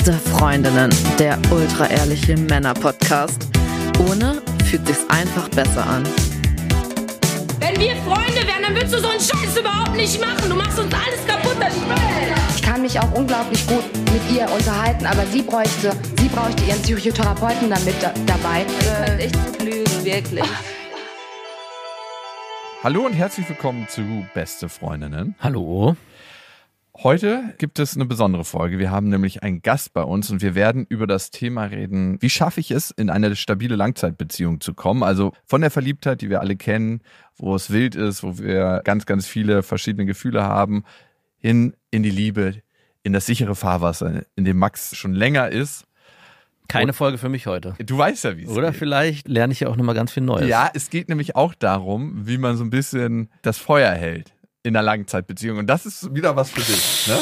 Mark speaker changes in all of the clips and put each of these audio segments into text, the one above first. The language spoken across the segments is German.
Speaker 1: Beste Freundinnen, der ultra-ehrliche Männer-Podcast. Ohne fühlt sich's einfach besser an.
Speaker 2: Wenn wir Freunde wären, dann würdest du so einen Scheiß überhaupt nicht machen. Du machst uns alles kaputt, das
Speaker 3: Ich kann mich auch unglaublich gut mit ihr unterhalten, aber sie bräuchte, sie bräuchte ihren Psychotherapeuten damit da, dabei.
Speaker 4: Äh, echt zu lügen, wirklich.
Speaker 5: Hallo und herzlich willkommen zu Beste Freundinnen.
Speaker 6: Hallo.
Speaker 5: Heute gibt es eine besondere Folge. Wir haben nämlich einen Gast bei uns und wir werden über das Thema reden, wie schaffe ich es, in eine stabile Langzeitbeziehung zu kommen. Also von der Verliebtheit, die wir alle kennen, wo es wild ist, wo wir ganz, ganz viele verschiedene Gefühle haben, hin in die Liebe, in das sichere Fahrwasser, in dem Max schon länger ist.
Speaker 6: Keine Folge für mich heute.
Speaker 5: Du weißt ja, wie es
Speaker 6: Oder
Speaker 5: geht.
Speaker 6: vielleicht lerne ich ja auch nochmal ganz viel Neues.
Speaker 5: Ja, es geht nämlich auch darum, wie man so ein bisschen das Feuer hält in einer Langzeitbeziehung. Und das ist wieder was für dich. Ne?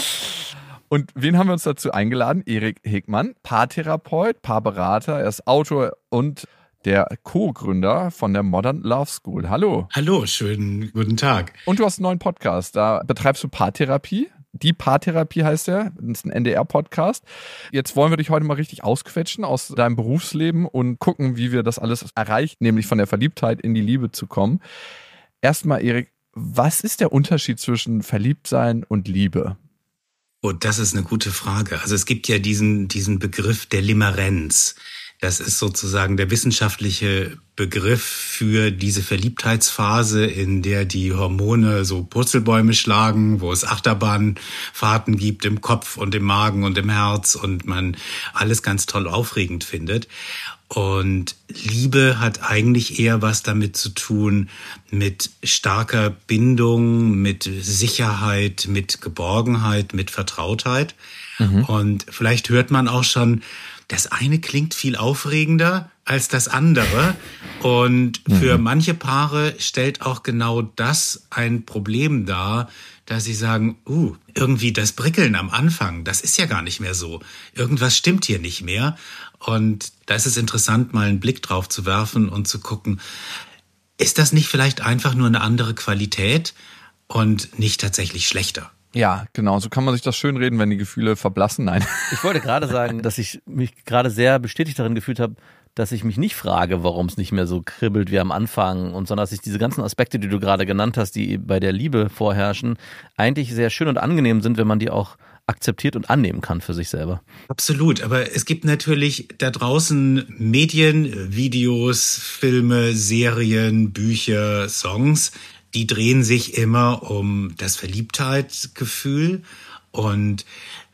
Speaker 5: Und wen haben wir uns dazu eingeladen? Erik Hegmann, Paartherapeut, Paarberater, er ist Autor und der Co-Gründer von der Modern Love School. Hallo.
Speaker 7: Hallo, schönen guten Tag.
Speaker 5: Und du hast einen neuen Podcast. Da betreibst du Paartherapie. Die Paartherapie heißt der. Das ist ein NDR-Podcast. Jetzt wollen wir dich heute mal richtig ausquetschen aus deinem Berufsleben und gucken, wie wir das alles erreichen, nämlich von der Verliebtheit in die Liebe zu kommen. Erstmal, Erik, was ist der Unterschied zwischen Verliebtsein und Liebe?
Speaker 7: Oh, das ist eine gute Frage. Also es gibt ja diesen, diesen Begriff der Limerenz. Das ist sozusagen der wissenschaftliche Begriff für diese Verliebtheitsphase, in der die Hormone so Purzelbäume schlagen, wo es Achterbahnfahrten gibt im Kopf und im Magen und im Herz und man alles ganz toll aufregend findet. Und Liebe hat eigentlich eher was damit zu tun mit starker Bindung, mit Sicherheit, mit Geborgenheit, mit Vertrautheit. Und vielleicht hört man auch schon, das eine klingt viel aufregender als das andere. Und für manche Paare stellt auch genau das ein Problem dar, dass sie sagen, uh, irgendwie das Brickeln am Anfang, das ist ja gar nicht mehr so. Irgendwas stimmt hier nicht mehr. Und da ist es interessant, mal einen Blick drauf zu werfen und zu gucken, ist das nicht vielleicht einfach nur eine andere Qualität und nicht tatsächlich schlechter?
Speaker 5: Ja, genau. So kann man sich das schön reden, wenn die Gefühle verblassen. Nein.
Speaker 6: Ich wollte gerade sagen, dass ich mich gerade sehr bestätigt darin gefühlt habe, dass ich mich nicht frage, warum es nicht mehr so kribbelt wie am Anfang und sondern dass ich diese ganzen Aspekte, die du gerade genannt hast, die bei der Liebe vorherrschen, eigentlich sehr schön und angenehm sind, wenn man die auch akzeptiert und annehmen kann für sich selber.
Speaker 7: Absolut, aber es gibt natürlich da draußen Medien, Videos, Filme, Serien, Bücher, Songs, die drehen sich immer um das Verliebtheitsgefühl und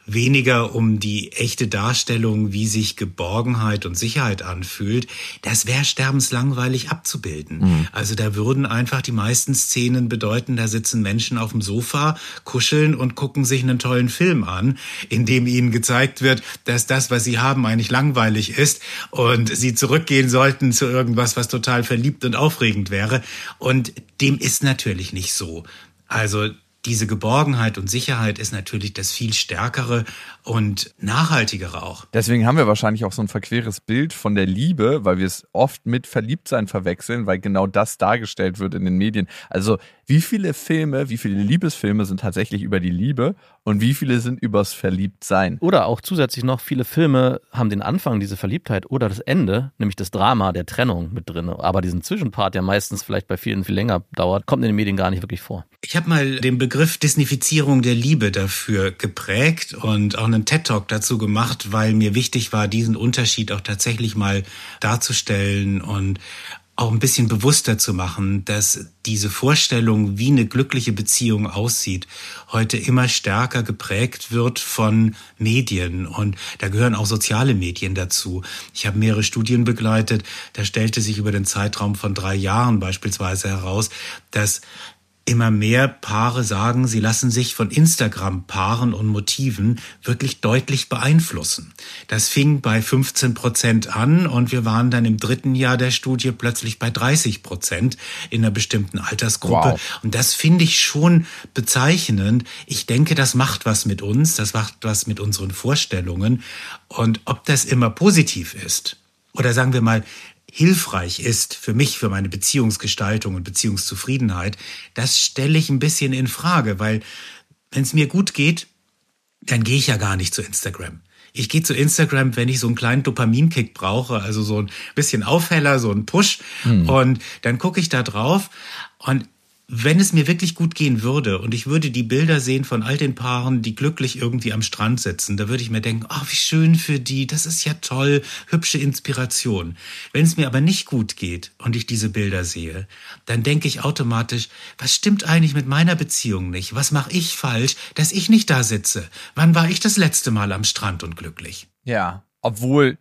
Speaker 7: weniger um die echte Darstellung, wie sich Geborgenheit und Sicherheit anfühlt, das wäre sterbenslangweilig abzubilden. Also da würden einfach die meisten Szenen bedeuten, da sitzen Menschen auf dem Sofa, kuscheln und gucken sich einen tollen Film an, in dem ihnen gezeigt wird, dass das, was sie haben, eigentlich langweilig ist und sie zurückgehen sollten zu irgendwas, was total verliebt und aufregend wäre. Und dem ist natürlich nicht so. Also diese Geborgenheit und Sicherheit ist natürlich das viel stärkere und nachhaltigere auch.
Speaker 5: Deswegen haben wir wahrscheinlich auch so ein verqueres Bild von der Liebe, weil wir es oft mit Verliebtsein verwechseln, weil genau das dargestellt wird in den Medien. Also wie viele Filme, wie viele Liebesfilme sind tatsächlich über die Liebe und wie viele sind übers Verliebtsein?
Speaker 6: Oder auch zusätzlich noch, viele Filme haben den Anfang, diese Verliebtheit oder das Ende, nämlich das Drama der Trennung mit drin. Aber diesen Zwischenpart, der meistens vielleicht bei vielen viel länger dauert, kommt in den Medien gar nicht wirklich vor.
Speaker 7: Ich habe mal den Begriff Disneyfizierung der Liebe dafür geprägt und auch einen TED-Talk dazu gemacht, weil mir wichtig war, diesen Unterschied auch tatsächlich mal darzustellen und auch ein bisschen bewusster zu machen, dass diese Vorstellung, wie eine glückliche Beziehung aussieht, heute immer stärker geprägt wird von Medien. Und da gehören auch soziale Medien dazu. Ich habe mehrere Studien begleitet. Da stellte sich über den Zeitraum von drei Jahren beispielsweise heraus, dass immer mehr Paare sagen, sie lassen sich von Instagram-Paaren und Motiven wirklich deutlich beeinflussen. Das fing bei 15 Prozent an und wir waren dann im dritten Jahr der Studie plötzlich bei 30 Prozent in einer bestimmten Altersgruppe.
Speaker 5: Wow.
Speaker 7: Und das finde ich schon bezeichnend. Ich denke, das macht was mit uns, das macht was mit unseren Vorstellungen. Und ob das immer positiv ist, oder sagen wir mal, hilfreich ist für mich, für meine Beziehungsgestaltung und Beziehungszufriedenheit, das stelle ich ein bisschen in Frage, weil wenn es mir gut geht, dann gehe ich ja gar nicht zu Instagram. ich gehe zu Instagram, wenn ich so einen kleinen Dopaminkick brauche, also so ein bisschen Aufheller, so ein Push. Hm. Und dann gucke ich da drauf und wenn es mir wirklich gut gehen würde und ich würde die Bilder sehen von all den Paaren, die glücklich irgendwie am Strand sitzen, da würde ich mir denken, oh, wie schön für die, das ist ja toll, hübsche Inspiration. Wenn es mir aber nicht gut geht und ich diese Bilder sehe, dann denke ich automatisch, was stimmt eigentlich mit meiner Beziehung nicht? Was mache ich falsch, dass ich nicht da sitze? Wann war ich das letzte Mal am Strand und glücklich?
Speaker 5: Ja, obwohl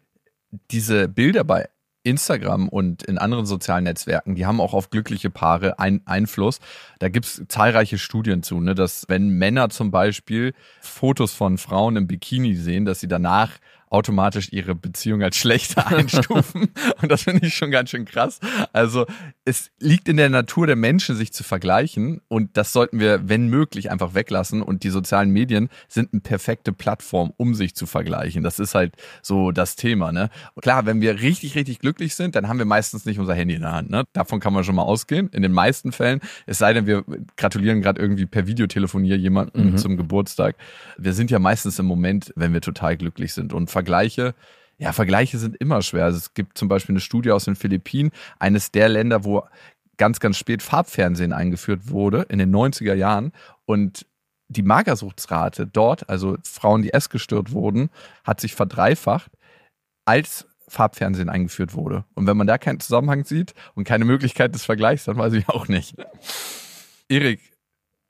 Speaker 5: diese Bilder bei Instagram und in anderen sozialen Netzwerken, die haben auch auf glückliche Paare einen Einfluss. Da gibt's zahlreiche Studien zu, ne, dass wenn Männer zum Beispiel Fotos von Frauen im Bikini sehen, dass sie danach automatisch ihre Beziehung als schlechter einstufen. und das finde ich schon ganz schön krass. Also es liegt in der Natur der Menschen, sich zu vergleichen. Und das sollten wir, wenn möglich, einfach weglassen. Und die sozialen Medien sind eine perfekte Plattform, um sich zu vergleichen. Das ist halt so das Thema. Ne? klar, wenn wir richtig, richtig glücklich sind, dann haben wir meistens nicht unser Handy in der Hand. Ne? Davon kann man schon mal ausgehen. In den meisten Fällen. Es sei denn, wir gratulieren gerade irgendwie per Videotelefonier jemandem mhm. zum Geburtstag. Wir sind ja meistens im Moment, wenn wir total glücklich sind. Und Vergleiche, ja, Vergleiche sind immer schwer. Also es gibt zum Beispiel eine Studie aus den Philippinen, eines der Länder, wo ganz, ganz spät Farbfernsehen eingeführt wurde, in den 90er Jahren. Und die Magersuchtsrate dort, also Frauen, die essgestört wurden, hat sich verdreifacht, als Farbfernsehen eingeführt wurde. Und wenn man da keinen Zusammenhang sieht und keine Möglichkeit des Vergleichs, dann weiß ich auch nicht. Erik,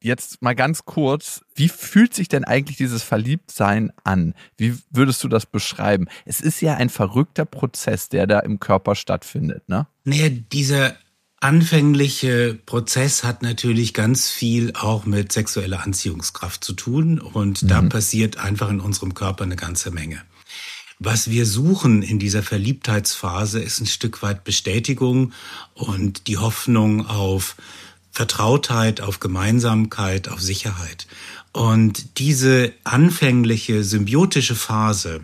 Speaker 5: jetzt mal ganz kurz, wie fühlt sich denn eigentlich dieses Verliebtsein an? Wie würdest du das beschreiben? Es ist ja ein verrückter Prozess, der da im Körper stattfindet, ne?
Speaker 7: Naja, dieser anfängliche Prozess hat natürlich ganz viel auch mit sexueller Anziehungskraft zu tun und mhm. da passiert einfach in unserem Körper eine ganze Menge. Was wir suchen in dieser Verliebtheitsphase ist ein Stück weit Bestätigung und die Hoffnung auf Vertrautheit, auf Gemeinsamkeit, auf Sicherheit. Und diese anfängliche symbiotische Phase,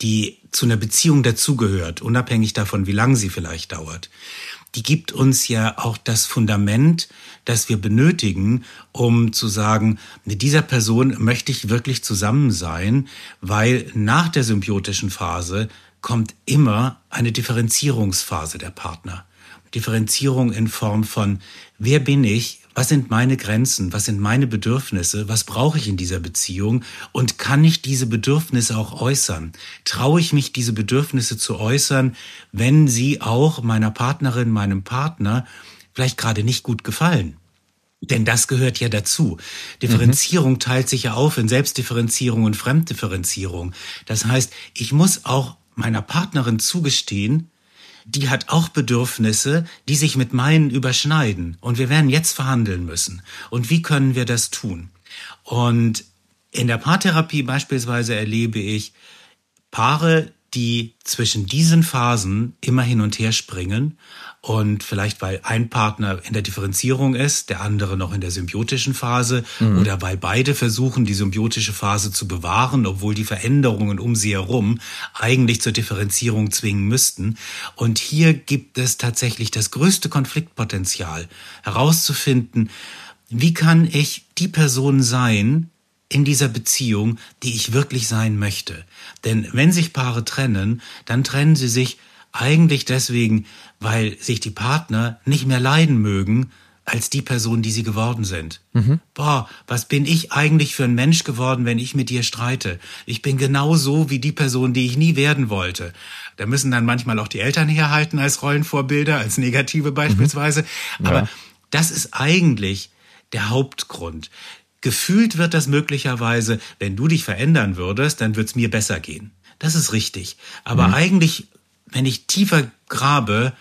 Speaker 7: die zu einer Beziehung dazugehört, unabhängig davon, wie lang sie vielleicht dauert, die gibt uns ja auch das Fundament, das wir benötigen, um zu sagen, mit dieser Person möchte ich wirklich zusammen sein, weil nach der symbiotischen Phase kommt immer eine Differenzierungsphase der Partner. Differenzierung in Form von, wer bin ich, was sind meine Grenzen, was sind meine Bedürfnisse, was brauche ich in dieser Beziehung und kann ich diese Bedürfnisse auch äußern? Traue ich mich, diese Bedürfnisse zu äußern, wenn sie auch meiner Partnerin, meinem Partner vielleicht gerade nicht gut gefallen? Denn das gehört ja dazu. Differenzierung mhm. teilt sich ja auf in Selbstdifferenzierung und Fremddifferenzierung. Das heißt, ich muss auch meiner Partnerin zugestehen, die hat auch Bedürfnisse, die sich mit meinen überschneiden. Und wir werden jetzt verhandeln müssen. Und wie können wir das tun? Und in der Paartherapie beispielsweise erlebe ich Paare, die zwischen diesen Phasen immer hin und her springen und vielleicht weil ein Partner in der Differenzierung ist, der andere noch in der symbiotischen Phase mhm. oder weil beide versuchen, die symbiotische Phase zu bewahren, obwohl die Veränderungen um sie herum eigentlich zur Differenzierung zwingen müssten. Und hier gibt es tatsächlich das größte Konfliktpotenzial herauszufinden, wie kann ich die Person sein, in dieser Beziehung, die ich wirklich sein möchte. Denn wenn sich Paare trennen, dann trennen sie sich eigentlich deswegen, weil sich die Partner nicht mehr leiden mögen als die Person, die sie geworden sind. Mhm. Boah, was bin ich eigentlich für ein Mensch geworden, wenn ich mit dir streite? Ich bin genau so wie die Person, die ich nie werden wollte. Da müssen dann manchmal auch die Eltern herhalten als Rollenvorbilder, als negative beispielsweise. Mhm. Ja. Aber das ist eigentlich der Hauptgrund. Gefühlt wird das möglicherweise, wenn du dich verändern würdest, dann wird es mir besser gehen. Das ist richtig. Aber mhm. eigentlich wenn ich tiefer grabe,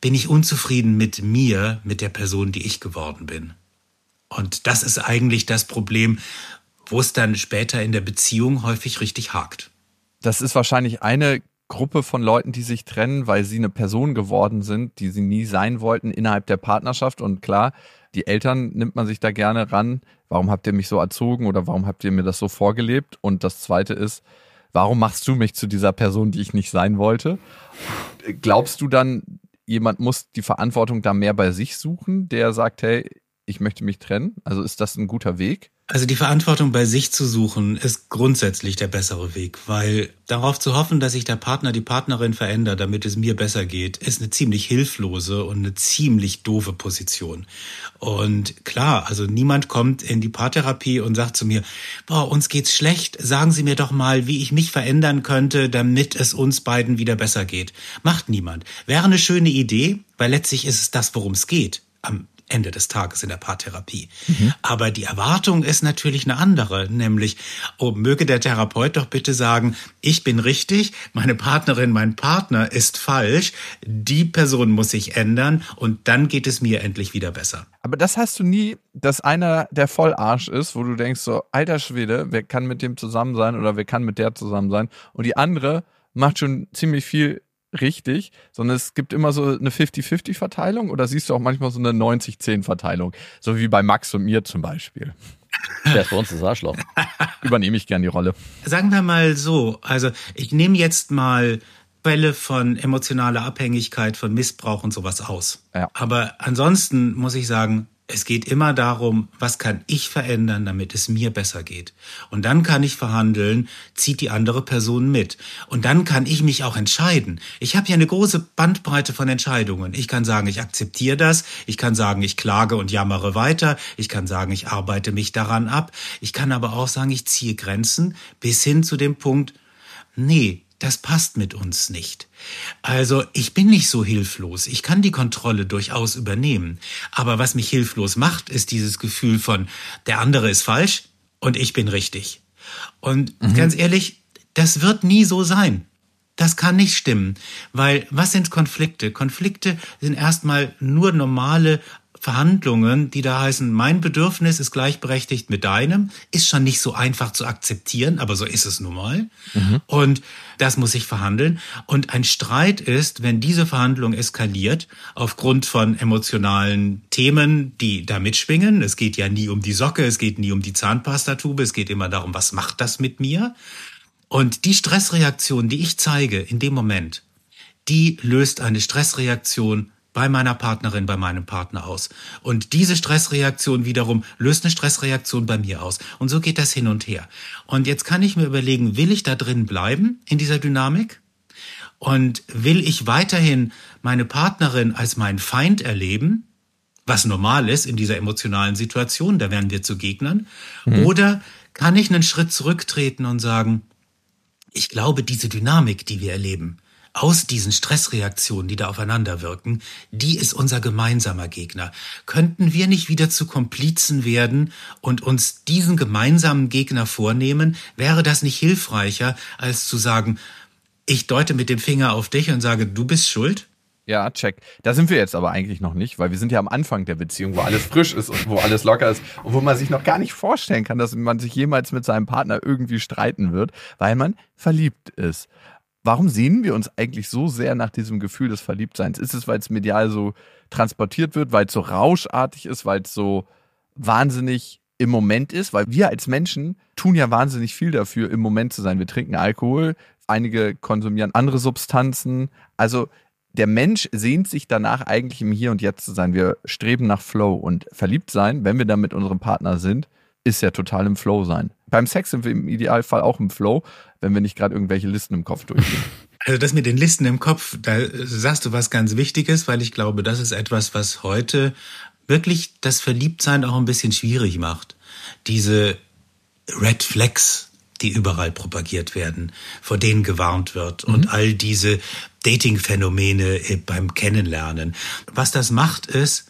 Speaker 7: bin ich unzufrieden mit mir, mit der Person, die ich geworden bin. Und das ist eigentlich das Problem, wo es dann später in der Beziehung häufig richtig hakt.
Speaker 5: Das ist wahrscheinlich eine Gruppe von Leuten, die sich trennen, weil sie eine Person geworden sind, die sie nie sein wollten innerhalb der Partnerschaft. Und klar, die Eltern nimmt man sich da gerne ran. Warum habt ihr mich so erzogen oder warum habt ihr mir das so vorgelebt? Und das Zweite ist, warum machst du mich zu dieser Person, die ich nicht sein wollte? Glaubst du dann, jemand muss die Verantwortung da mehr bei sich suchen, der sagt, hey, ich möchte mich trennen? Also ist das ein guter Weg?
Speaker 7: Also die Verantwortung bei sich zu suchen, ist grundsätzlich der bessere Weg, weil darauf zu hoffen, dass sich der Partner, die Partnerin verändert, damit es mir besser geht, ist eine ziemlich hilflose und eine ziemlich doofe Position. Und klar, also niemand kommt in die Paartherapie und sagt zu mir, boah, uns geht's schlecht, sagen Sie mir doch mal, wie ich mich verändern könnte, damit es uns beiden wieder besser geht. Macht niemand. Wäre eine schöne Idee, weil letztlich ist es das, worum es geht am Ende des Tages in der Paartherapie. Mhm. Aber die Erwartung ist natürlich eine andere, nämlich, oh, möge der Therapeut doch bitte sagen, ich bin richtig, meine Partnerin, mein Partner ist falsch, die Person muss sich ändern und dann geht es mir endlich wieder besser.
Speaker 5: Aber das hast du nie, dass einer der Vollarsch ist, wo du denkst so, alter Schwede, wer kann mit dem zusammen sein oder wer kann mit der zusammen sein und die andere macht schon ziemlich viel richtig, sondern es gibt immer so eine 50-50-Verteilung oder siehst du auch manchmal so eine 90-10-Verteilung, so wie bei Max und mir zum Beispiel.
Speaker 6: Der ist bei uns das Arschloch.
Speaker 5: Übernehme ich gern die Rolle.
Speaker 7: Sagen wir mal so, also ich nehme jetzt mal Fälle von emotionaler Abhängigkeit, von Missbrauch und sowas aus. Ja. Aber ansonsten muss ich sagen, es geht immer darum, was kann ich verändern, damit es mir besser geht. Und dann kann ich verhandeln, zieht die andere Person mit. Und dann kann ich mich auch entscheiden. Ich habe ja eine große Bandbreite von Entscheidungen. Ich kann sagen, ich akzeptiere das. Ich kann sagen, ich klage und jammere weiter. Ich kann sagen, ich arbeite mich daran ab. Ich kann aber auch sagen, ich ziehe Grenzen bis hin zu dem Punkt, nee, das passt mit uns nicht. Also ich bin nicht so hilflos. Ich kann die Kontrolle durchaus übernehmen. Aber was mich hilflos macht, ist dieses Gefühl von, der andere ist falsch und ich bin richtig. Und mhm. ganz ehrlich, das wird nie so sein. Das kann nicht stimmen, weil was sind Konflikte? Konflikte sind erstmal nur normale Verhandlungen, die da heißen, mein Bedürfnis ist gleichberechtigt mit deinem, ist schon nicht so einfach zu akzeptieren, aber so ist es nun mal. Mhm. Und das muss sich verhandeln. Und ein Streit ist, wenn diese Verhandlung eskaliert, aufgrund von emotionalen Themen, die da mitschwingen. Es geht ja nie um die Socke, es geht nie um die Zahnpastatube, es geht immer darum, was macht das mit mir? Und die Stressreaktion, die ich zeige in dem Moment, die löst eine Stressreaktion bei meiner Partnerin, bei meinem Partner aus. Und diese Stressreaktion wiederum löst eine Stressreaktion bei mir aus. Und so geht das hin und her. Und jetzt kann ich mir überlegen, will ich da drin bleiben in dieser Dynamik? Und will ich weiterhin meine Partnerin als meinen Feind erleben? Was normal ist in dieser emotionalen Situation, da werden wir zu Gegnern. Mhm. Oder kann ich einen Schritt zurücktreten und sagen, ich glaube, diese Dynamik, die wir erleben, aus diesen Stressreaktionen, die da aufeinander wirken, die ist unser gemeinsamer Gegner. Könnten wir nicht wieder zu Komplizen werden und uns diesen gemeinsamen Gegner vornehmen? Wäre das nicht hilfreicher, als zu sagen, ich deute mit dem Finger auf dich und sage, du bist schuld?
Speaker 5: Ja, check. Da sind wir jetzt aber eigentlich noch nicht, weil wir sind ja am Anfang der Beziehung, wo alles frisch ist und wo alles locker ist und wo man sich noch gar nicht vorstellen kann, dass man sich jemals mit seinem Partner irgendwie streiten wird, weil man verliebt ist. Warum sehnen wir uns eigentlich so sehr nach diesem Gefühl des Verliebtseins? Ist es, weil es medial so transportiert wird, weil es so rauschartig ist, weil es so wahnsinnig im Moment ist? Weil wir als Menschen tun ja wahnsinnig viel dafür, im Moment zu sein. Wir trinken Alkohol, einige konsumieren andere Substanzen. Also der Mensch sehnt sich danach eigentlich im Hier und Jetzt zu sein. Wir streben nach Flow und verliebt sein, wenn wir dann mit unserem Partner sind, ist ja total im Flow sein. Beim Sex sind wir im Idealfall auch im Flow, wenn wir nicht gerade irgendwelche Listen im Kopf durchgehen.
Speaker 7: Also das mit den Listen im Kopf, da sagst du was ganz Wichtiges, weil ich glaube, das ist etwas, was heute wirklich das Verliebtsein auch ein bisschen schwierig macht. Diese Red Flags, die überall propagiert werden, vor denen gewarnt wird mhm. und all diese Dating-Phänomene beim Kennenlernen. Was das macht, ist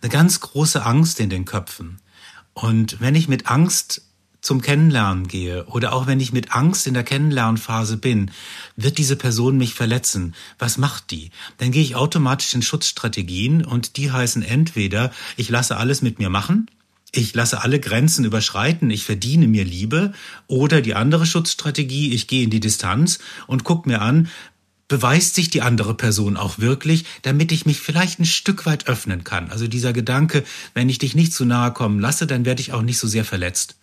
Speaker 7: eine ganz große Angst in den Köpfen. Und wenn ich mit Angst zum Kennenlernen gehe oder auch wenn ich mit Angst in der Kennenlernphase bin, wird diese Person mich verletzen. Was macht die? Dann gehe ich automatisch in Schutzstrategien und die heißen entweder, ich lasse alles mit mir machen, ich lasse alle Grenzen überschreiten, ich verdiene mir Liebe, oder die andere Schutzstrategie, ich gehe in die Distanz und guck mir an, beweist sich die andere Person auch wirklich, damit ich mich vielleicht ein Stück weit öffnen kann. Also dieser Gedanke, wenn ich dich nicht zu nahe kommen lasse, dann werde ich auch nicht so sehr verletzt.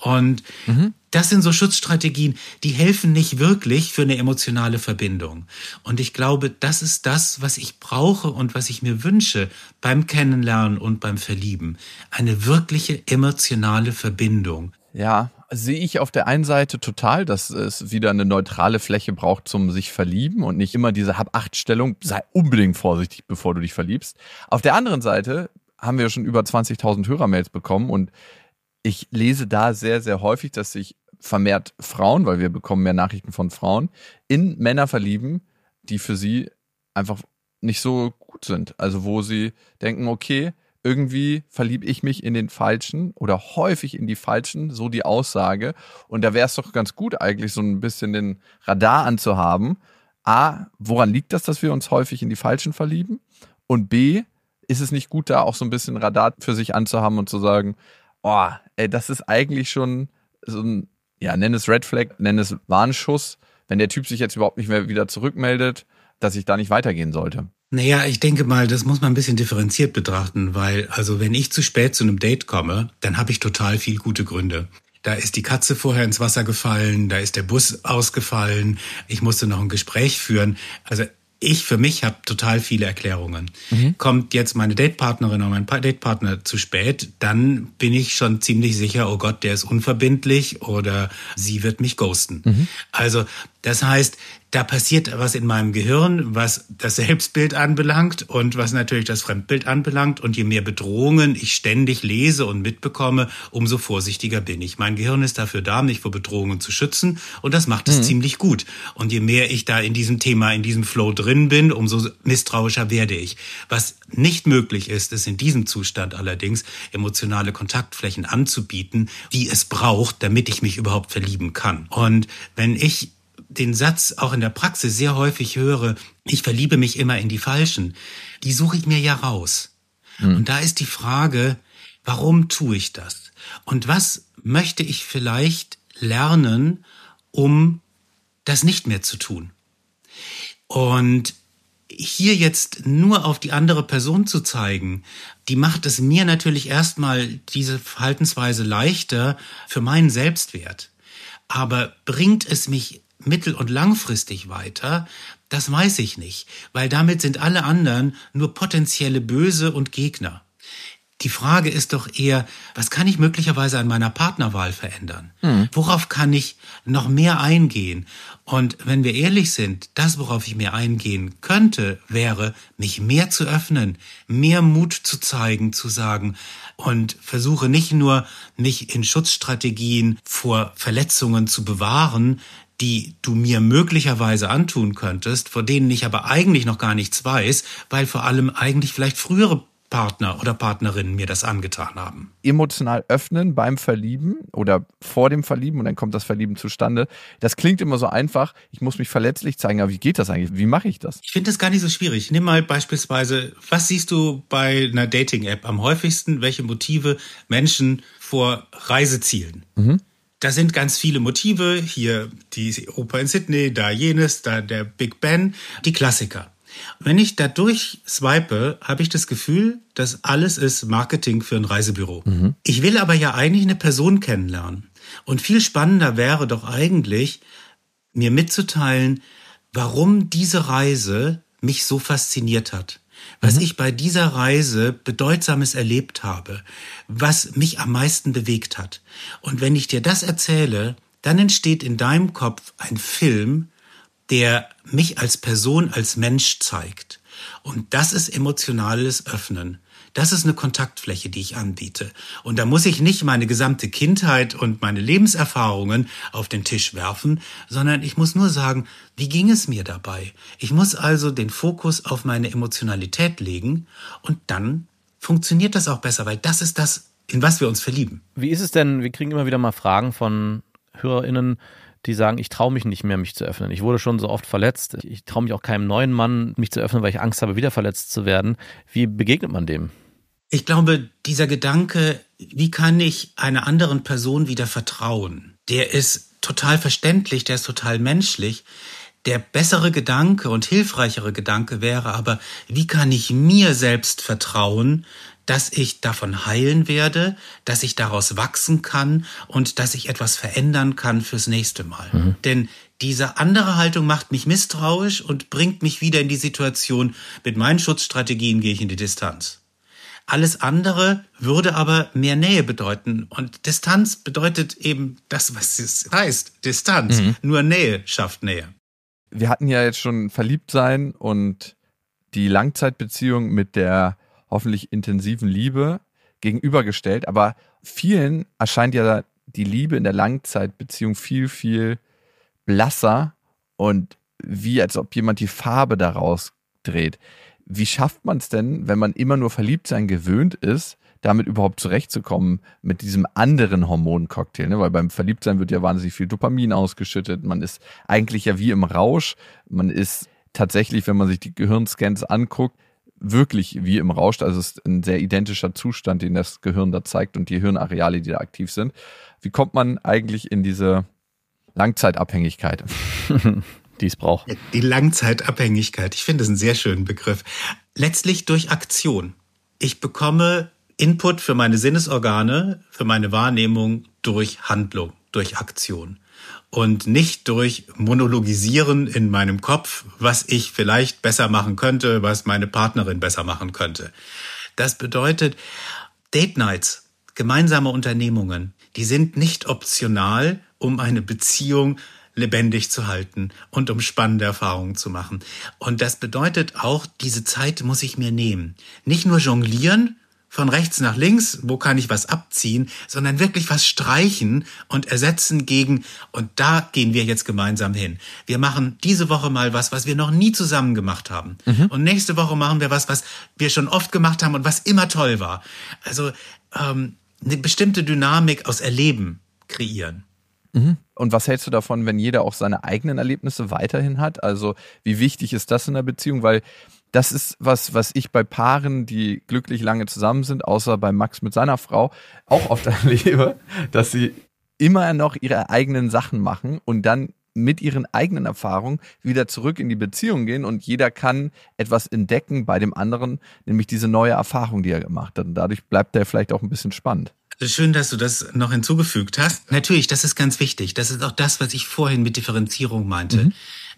Speaker 7: Und mhm. das sind so Schutzstrategien, die helfen nicht wirklich für eine emotionale Verbindung. Und ich glaube, das ist das, was ich brauche und was ich mir wünsche beim Kennenlernen und beim Verlieben. Eine wirkliche emotionale Verbindung.
Speaker 5: Ja, sehe ich auf der einen Seite total, dass es wieder eine neutrale Fläche braucht zum sich verlieben und nicht immer diese Hab-Acht-Stellung, sei unbedingt vorsichtig, bevor du dich verliebst. Auf der anderen Seite haben wir schon über 20.000 Hörermails bekommen und ich lese da sehr, sehr häufig, dass sich vermehrt Frauen, weil wir bekommen mehr Nachrichten von Frauen, in Männer verlieben, die für sie einfach nicht so gut sind. Also wo sie denken, okay, irgendwie verliebe ich mich in den Falschen oder häufig in die Falschen, so die Aussage. Und da wäre es doch ganz gut, eigentlich so ein bisschen den Radar anzuhaben. A, woran liegt das, dass wir uns häufig in die Falschen verlieben? Und B, ist es nicht gut, da auch so ein bisschen Radar für sich anzuhaben und zu sagen, oh, ey, das ist eigentlich schon so ein, ja, nenn es Red Flag, nenn es Warnschuss, wenn der Typ sich jetzt überhaupt nicht mehr wieder zurückmeldet, dass ich da nicht weitergehen sollte.
Speaker 7: Naja, ich denke mal, das muss man ein bisschen differenziert betrachten, weil also wenn ich zu spät zu einem Date komme, dann habe ich total viel gute Gründe. Da ist die Katze vorher ins Wasser gefallen, da ist der Bus ausgefallen, ich musste noch ein Gespräch führen. Also ich für mich habe total viele Erklärungen. Mhm. Kommt jetzt meine Datepartnerin oder mein Datepartner zu spät, dann bin ich schon ziemlich sicher, oh Gott, der ist unverbindlich oder sie wird mich ghosten. Mhm. Also das heißt, da passiert was in meinem Gehirn, was das Selbstbild anbelangt und was natürlich das Fremdbild anbelangt. Und je mehr Bedrohungen ich ständig lese und mitbekomme, umso vorsichtiger bin ich. Mein Gehirn ist dafür da, mich vor Bedrohungen zu schützen und das macht es mhm. ziemlich gut. Und je mehr ich da in diesem Thema, in diesem Flow drin bin, umso misstrauischer werde ich. Was nicht möglich ist, ist in diesem Zustand allerdings emotionale Kontaktflächen anzubieten, die es braucht, damit ich mich überhaupt verlieben kann. Und wenn ich den Satz auch in der Praxis sehr häufig höre, ich verliebe mich immer in die Falschen, die suche ich mir ja raus. Mhm. Und da ist die Frage, warum tue ich das? Und was möchte ich vielleicht lernen, um das nicht mehr zu tun? Und hier jetzt nur auf die andere Person zu zeigen, die macht es mir natürlich erstmal diese Verhaltensweise leichter für meinen Selbstwert. Aber bringt es mich mittel- und langfristig weiter, das weiß ich nicht, weil damit sind alle anderen nur potenzielle Böse und Gegner. Die Frage ist doch eher, was kann ich möglicherweise an meiner Partnerwahl verändern? Hm. Worauf kann ich noch mehr eingehen? Und wenn wir ehrlich sind, das, worauf ich mehr eingehen könnte, wäre, mich mehr zu öffnen, mehr Mut zu zeigen, zu sagen und versuche nicht nur, mich in Schutzstrategien vor Verletzungen zu bewahren, die du mir möglicherweise antun könntest, vor denen ich aber eigentlich noch gar nichts weiß, weil vor allem eigentlich vielleicht frühere Partner oder Partnerinnen mir das angetan haben.
Speaker 5: Emotional öffnen beim Verlieben oder vor dem Verlieben und dann kommt das Verlieben zustande. Das klingt immer so einfach. Ich muss mich verletzlich zeigen, aber wie geht das eigentlich? Wie mache ich das?
Speaker 7: Ich finde das gar nicht so schwierig. Nimm mal beispielsweise, was siehst du bei einer Dating-App am häufigsten? Welche Motive Menschen vor Reisezielen? Mhm da sind ganz viele Motive. Hier die Oper in Sydney, da jenes, da der Big Ben, die Klassiker. Wenn ich da durch swipe, habe ich das Gefühl, dass alles ist Marketing für ein Reisebüro. Mhm. Ich will aber ja eigentlich eine Person kennenlernen. Und viel spannender wäre doch eigentlich, mir mitzuteilen, warum diese Reise mich so fasziniert hat was mhm. ich bei dieser Reise bedeutsames erlebt habe, was mich am meisten bewegt hat. Und wenn ich dir das erzähle, dann entsteht in deinem Kopf ein Film, der mich als Person, als Mensch zeigt. Und das ist emotionales Öffnen. Das ist eine Kontaktfläche, die ich anbiete. Und da muss ich nicht meine gesamte Kindheit und meine Lebenserfahrungen auf den Tisch werfen, sondern ich muss nur sagen, wie ging es mir dabei? Ich muss also den Fokus auf meine Emotionalität legen und dann funktioniert das auch besser, weil das ist das, in was wir uns verlieben.
Speaker 6: Wie ist es denn, wir kriegen immer wieder mal Fragen von HörerInnen, die sagen, ich traue mich nicht mehr, mich zu öffnen. Ich wurde schon so oft verletzt. Ich traue mich auch keinem neuen Mann, mich zu öffnen, weil ich Angst habe, wieder verletzt zu werden. Wie begegnet man dem?
Speaker 7: Ich glaube, dieser Gedanke, wie kann ich einer anderen Person wieder vertrauen, der ist total verständlich, der ist total menschlich. Der bessere Gedanke und hilfreichere Gedanke wäre aber, wie kann ich mir selbst vertrauen, dass ich davon heilen werde, dass ich daraus wachsen kann und dass ich etwas verändern kann fürs nächste Mal. Mhm. Denn diese andere Haltung macht mich misstrauisch und bringt mich wieder in die Situation, mit meinen Schutzstrategien gehe ich in die Distanz. Alles andere würde aber mehr Nähe bedeuten. Und Distanz bedeutet eben das, was es heißt. Distanz. Mhm. Nur Nähe schafft Nähe
Speaker 5: wir hatten ja jetzt schon verliebt sein und die Langzeitbeziehung mit der hoffentlich intensiven Liebe gegenübergestellt, aber vielen erscheint ja die Liebe in der Langzeitbeziehung viel, viel blasser und wie als ob jemand die Farbe daraus dreht. Wie schafft man es denn, wenn man immer nur verliebt sein gewöhnt ist, damit überhaupt zurechtzukommen mit diesem anderen Hormoncocktail, ne? weil beim Verliebtsein wird ja wahnsinnig viel Dopamin ausgeschüttet. Man ist eigentlich ja wie im Rausch. Man ist tatsächlich, wenn man sich die Gehirnscans anguckt, wirklich wie im Rausch. Also es ist ein sehr identischer Zustand, den das Gehirn da zeigt und die Hirnareale, die da aktiv sind. Wie kommt man eigentlich in diese Langzeitabhängigkeit?
Speaker 6: die es braucht.
Speaker 7: Die Langzeitabhängigkeit. Ich finde das einen sehr schönen Begriff. Letztlich durch Aktion. Ich bekomme Input für meine Sinnesorgane, für meine Wahrnehmung durch Handlung, durch Aktion und nicht durch Monologisieren in meinem Kopf, was ich vielleicht besser machen könnte, was meine Partnerin besser machen könnte. Das bedeutet, Date Nights, gemeinsame Unternehmungen, die sind nicht optional, um eine Beziehung lebendig zu halten und um spannende Erfahrungen zu machen. Und das bedeutet auch, diese Zeit muss ich mir nehmen. Nicht nur jonglieren, von rechts nach links, wo kann ich was abziehen, sondern wirklich was streichen und ersetzen gegen, und da gehen wir jetzt gemeinsam hin. Wir machen diese Woche mal was, was wir noch nie zusammen gemacht haben. Mhm. Und nächste Woche machen wir was, was wir schon oft gemacht haben und was immer toll war. Also ähm, eine bestimmte Dynamik aus Erleben kreieren.
Speaker 5: Mhm. Und was hältst du davon, wenn jeder auch seine eigenen Erlebnisse weiterhin hat? Also wie wichtig ist das in der Beziehung? Weil das ist was, was ich bei Paaren, die glücklich lange zusammen sind, außer bei Max mit seiner Frau, auch oft erlebe, dass sie immer noch ihre eigenen Sachen machen und dann mit ihren eigenen Erfahrungen wieder zurück in die Beziehung gehen und jeder kann etwas entdecken bei dem anderen, nämlich diese neue Erfahrung, die er gemacht hat. Und dadurch bleibt er vielleicht auch ein bisschen spannend.
Speaker 7: Schön, dass du das noch hinzugefügt hast. Natürlich, das ist ganz wichtig. Das ist auch das, was ich vorhin mit Differenzierung meinte. Mhm.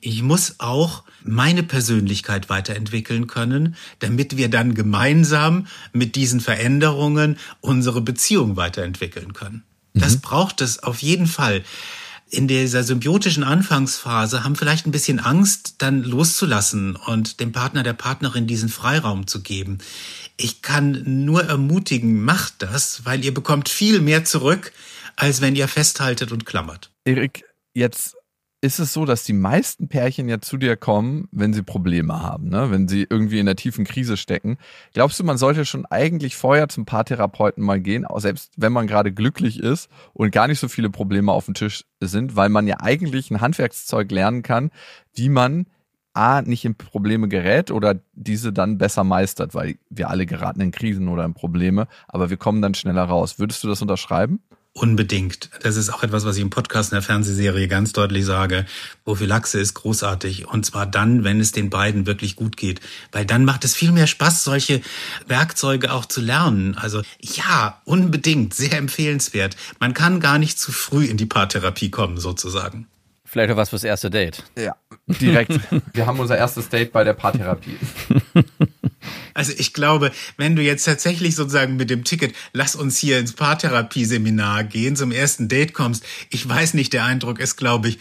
Speaker 7: Ich muss auch meine Persönlichkeit weiterentwickeln können, damit wir dann gemeinsam mit diesen Veränderungen unsere Beziehung weiterentwickeln können. Das mhm. braucht es auf jeden Fall. In dieser symbiotischen Anfangsphase haben vielleicht ein bisschen Angst, dann loszulassen und dem Partner, der Partnerin diesen Freiraum zu geben. Ich kann nur ermutigen, macht das, weil ihr bekommt viel mehr zurück, als wenn ihr festhaltet und klammert.
Speaker 5: Erik, jetzt ist es so, dass die meisten Pärchen ja zu dir kommen, wenn sie Probleme haben, ne? wenn sie irgendwie in der tiefen Krise stecken. Glaubst du, man sollte schon eigentlich vorher zum Paartherapeuten mal gehen, selbst wenn man gerade glücklich ist und gar nicht so viele Probleme auf dem Tisch sind, weil man ja eigentlich ein Handwerkszeug lernen kann, wie man A, nicht in Probleme gerät oder diese dann besser meistert, weil wir alle geraten in Krisen oder in Probleme, aber wir kommen dann schneller raus. Würdest du das unterschreiben?
Speaker 7: Unbedingt. Das ist auch etwas, was ich im Podcast in der Fernsehserie ganz deutlich sage. Prophylaxe ist großartig. Und zwar dann, wenn es den beiden wirklich gut geht. Weil dann macht es viel mehr Spaß, solche Werkzeuge auch zu lernen. Also ja, unbedingt. Sehr empfehlenswert. Man kann gar nicht zu früh in die Paartherapie kommen, sozusagen.
Speaker 6: Vielleicht auch was fürs erste Date.
Speaker 5: Ja, direkt. Wir haben unser erstes Date bei der Paartherapie.
Speaker 7: Also ich glaube, wenn du jetzt tatsächlich sozusagen mit dem Ticket, lass uns hier ins Paartherapieseminar gehen, zum ersten Date kommst, ich weiß nicht, der Eindruck ist, glaube ich,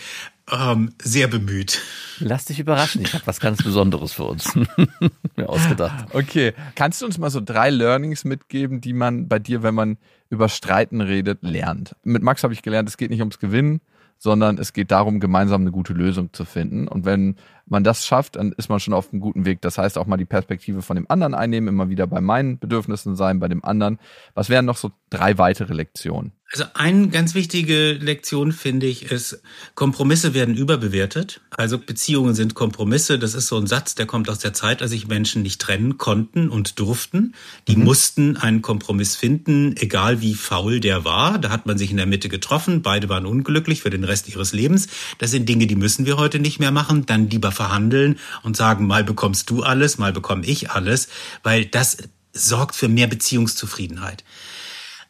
Speaker 7: ähm, sehr bemüht.
Speaker 6: Lass dich überraschen, ich habe was ganz Besonderes für uns mir ausgedacht.
Speaker 5: Okay, kannst du uns mal so drei Learnings mitgeben, die man bei dir, wenn man über Streiten redet, lernt? Mit Max habe ich gelernt, es geht nicht ums Gewinnen, sondern es geht darum, gemeinsam eine gute Lösung zu finden. Und wenn man das schafft, dann ist man schon auf einem guten Weg. Das heißt auch mal die Perspektive von dem anderen einnehmen, immer wieder bei meinen Bedürfnissen sein, bei dem anderen. Was wären noch so drei weitere Lektionen?
Speaker 7: Also eine ganz wichtige Lektion finde ich ist, Kompromisse werden überbewertet. Also Beziehungen sind Kompromisse. Das ist so ein Satz, der kommt aus der Zeit, als sich Menschen nicht trennen konnten und durften. Die mhm. mussten einen Kompromiss finden, egal wie faul der war. Da hat man sich in der Mitte getroffen. Beide waren unglücklich für den Rest ihres Lebens. Das sind Dinge, die müssen wir heute nicht mehr machen. Dann lieber verhandeln und sagen, mal bekommst du alles, mal bekomme ich alles, weil das sorgt für mehr Beziehungszufriedenheit.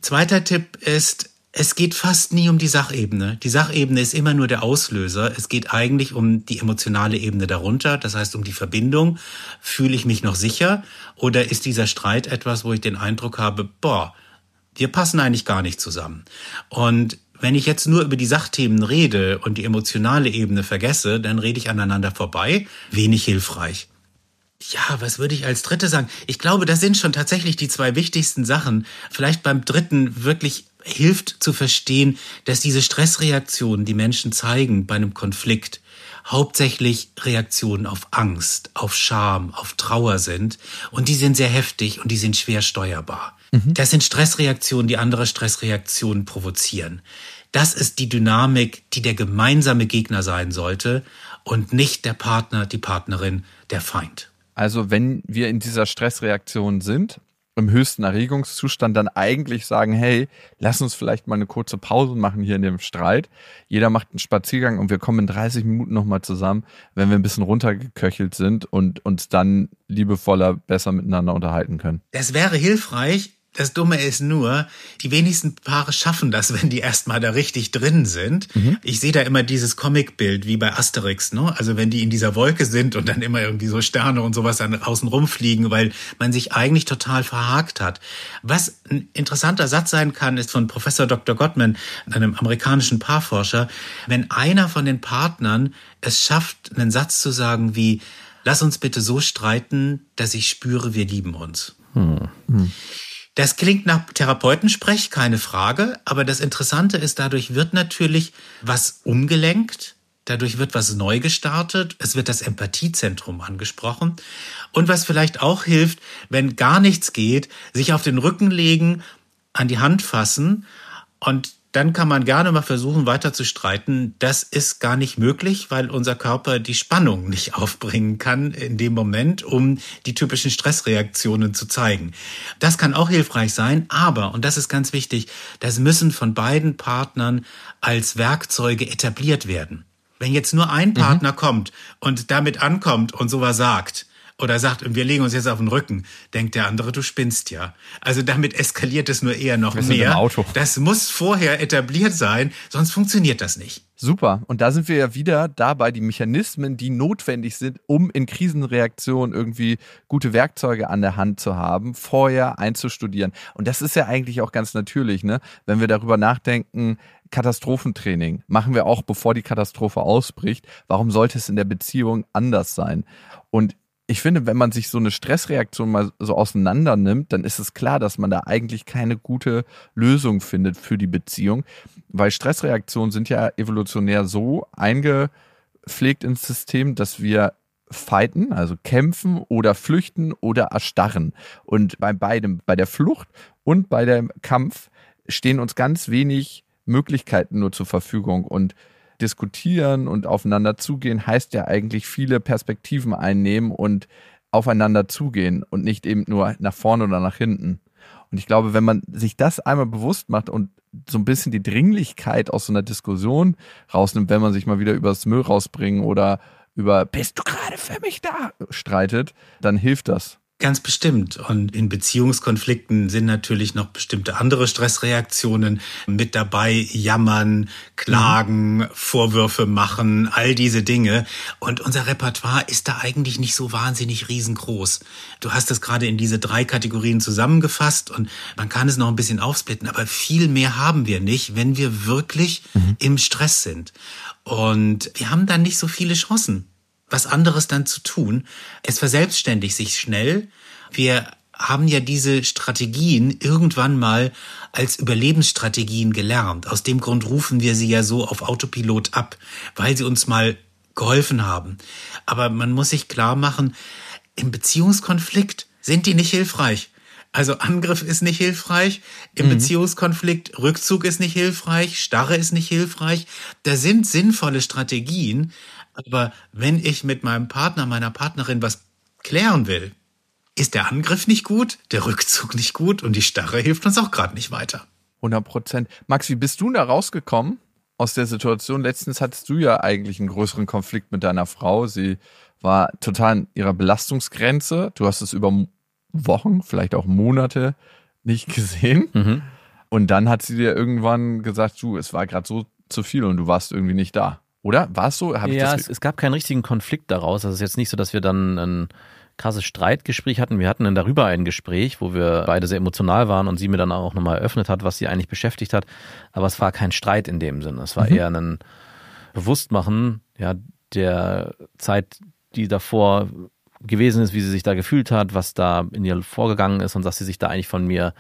Speaker 7: Zweiter Tipp ist, es geht fast nie um die Sachebene. Die Sachebene ist immer nur der Auslöser. Es geht eigentlich um die emotionale Ebene darunter, das heißt um die Verbindung. Fühle ich mich noch sicher oder ist dieser Streit etwas, wo ich den Eindruck habe, boah, wir passen eigentlich gar nicht zusammen. Und wenn ich jetzt nur über die Sachthemen rede und die emotionale Ebene vergesse, dann rede ich aneinander vorbei. Wenig hilfreich. Ja, was würde ich als dritte sagen? Ich glaube, das sind schon tatsächlich die zwei wichtigsten Sachen. Vielleicht beim dritten wirklich hilft zu verstehen, dass diese Stressreaktionen, die Menschen zeigen bei einem Konflikt, hauptsächlich Reaktionen auf Angst, auf Scham, auf Trauer sind. Und die sind sehr heftig und die sind schwer steuerbar. Mhm. Das sind Stressreaktionen, die andere Stressreaktionen provozieren. Das ist die Dynamik, die der gemeinsame Gegner sein sollte und nicht der Partner, die Partnerin, der Feind.
Speaker 5: Also wenn wir in dieser Stressreaktion sind, im höchsten Erregungszustand dann eigentlich sagen, hey, lass uns vielleicht mal eine kurze Pause machen hier in dem Streit. Jeder macht einen Spaziergang und wir kommen in 30 Minuten nochmal zusammen, wenn wir ein bisschen runtergeköchelt sind und uns dann liebevoller besser miteinander unterhalten können.
Speaker 7: Das wäre hilfreich, das Dumme ist nur, die wenigsten Paare schaffen das, wenn die erstmal da richtig drin sind. Mhm. Ich sehe da immer dieses Comicbild wie bei Asterix, ne? Also wenn die in dieser Wolke sind und dann immer irgendwie so Sterne und sowas dann außen rumfliegen, weil man sich eigentlich total verhakt hat. Was ein interessanter Satz sein kann, ist von Professor Dr. Gottman, einem amerikanischen Paarforscher, wenn einer von den Partnern es schafft, einen Satz zu sagen wie, lass uns bitte so streiten, dass ich spüre, wir lieben uns. Mhm. Das klingt nach Therapeutensprech, keine Frage, aber das Interessante ist, dadurch wird natürlich was umgelenkt, dadurch wird was neu gestartet, es wird das Empathiezentrum angesprochen. Und was vielleicht auch hilft, wenn gar nichts geht, sich auf den Rücken legen, an die Hand fassen und dann kann man gerne mal versuchen, weiter zu streiten. Das ist gar nicht möglich, weil unser Körper die Spannung nicht aufbringen kann in dem Moment, um die typischen Stressreaktionen zu zeigen. Das kann auch hilfreich sein, aber, und das ist ganz wichtig, das müssen von beiden Partnern als Werkzeuge etabliert werden. Wenn jetzt nur ein mhm. Partner mhm. kommt und damit ankommt und sowas sagt, oder sagt, wir legen uns jetzt auf den Rücken, denkt der andere, du spinnst ja. Also damit eskaliert es nur eher noch wir mehr. Das muss vorher etabliert sein, sonst funktioniert das nicht.
Speaker 5: Super. Und da sind wir ja wieder dabei, die Mechanismen, die notwendig sind, um in Krisenreaktionen irgendwie gute Werkzeuge an der Hand zu haben, vorher einzustudieren. Und das ist ja eigentlich auch ganz natürlich, ne? Wenn wir darüber nachdenken, Katastrophentraining machen wir auch, bevor die Katastrophe ausbricht. Warum sollte es in der Beziehung anders sein? Und ich finde, wenn man sich so eine Stressreaktion mal so auseinander nimmt, dann ist es klar, dass man da eigentlich keine gute Lösung findet für die Beziehung, weil Stressreaktionen sind ja evolutionär so eingepflegt ins System, dass wir fighten, also kämpfen oder flüchten oder erstarren. Und bei beidem, bei der Flucht und bei dem Kampf stehen uns ganz wenig Möglichkeiten nur zur Verfügung und diskutieren und aufeinander zugehen heißt ja eigentlich viele Perspektiven einnehmen und aufeinander zugehen und nicht eben nur nach vorne oder nach hinten. Und ich glaube, wenn man sich das einmal bewusst macht und so ein bisschen die Dringlichkeit aus so einer Diskussion rausnimmt, wenn man sich mal wieder über das Müll rausbringen oder über bist du gerade für mich da streitet, dann hilft das.
Speaker 7: Ganz bestimmt. Und in Beziehungskonflikten sind natürlich noch bestimmte andere Stressreaktionen mit dabei. Jammern, klagen, mhm. Vorwürfe machen, all diese Dinge. Und unser Repertoire ist da eigentlich nicht so wahnsinnig riesengroß. Du hast es gerade in diese drei Kategorien zusammengefasst und man kann es noch ein bisschen aufsplitten, aber viel mehr haben wir nicht, wenn wir wirklich mhm. im Stress sind. Und wir haben dann nicht so viele Chancen was anderes dann zu tun. Es verselbstständigt sich schnell. Wir haben ja diese Strategien irgendwann mal als Überlebensstrategien gelernt. Aus dem Grund rufen wir sie ja so auf Autopilot ab, weil sie uns mal geholfen haben. Aber man muss sich klar machen, im Beziehungskonflikt sind die nicht hilfreich. Also Angriff ist nicht hilfreich, im mhm. Beziehungskonflikt Rückzug ist nicht hilfreich, Starre ist nicht hilfreich. Da sind sinnvolle Strategien, aber wenn ich mit meinem Partner, meiner Partnerin was klären will, ist der Angriff nicht gut, der Rückzug nicht gut und die Starre hilft uns auch gerade nicht weiter.
Speaker 5: 100 Prozent. Max, wie bist du da rausgekommen aus der Situation? Letztens hattest du ja eigentlich einen größeren Konflikt mit deiner Frau. Sie war total in ihrer Belastungsgrenze. Du hast es über Wochen, vielleicht auch Monate nicht gesehen. Mhm. Und dann hat sie dir irgendwann gesagt, du, es war gerade so zu viel und du warst irgendwie nicht da. Oder? War es so?
Speaker 6: Hab ja, es, es, gab keinen richtigen Konflikt daraus. Also es ist jetzt nicht so, dass wir dann ein krasses Streitgespräch hatten. Wir hatten dann darüber ein Gespräch, wo wir beide sehr emotional waren und sie mir dann auch nochmal eröffnet hat, was sie eigentlich beschäftigt hat. Aber es war kein Streit in dem Sinne. Es war mhm. eher ein Bewusstmachen, ja, der Zeit, die davor gewesen ist, wie sie sich da gefühlt hat, was da in ihr vorgegangen ist und dass sie sich da eigentlich von mir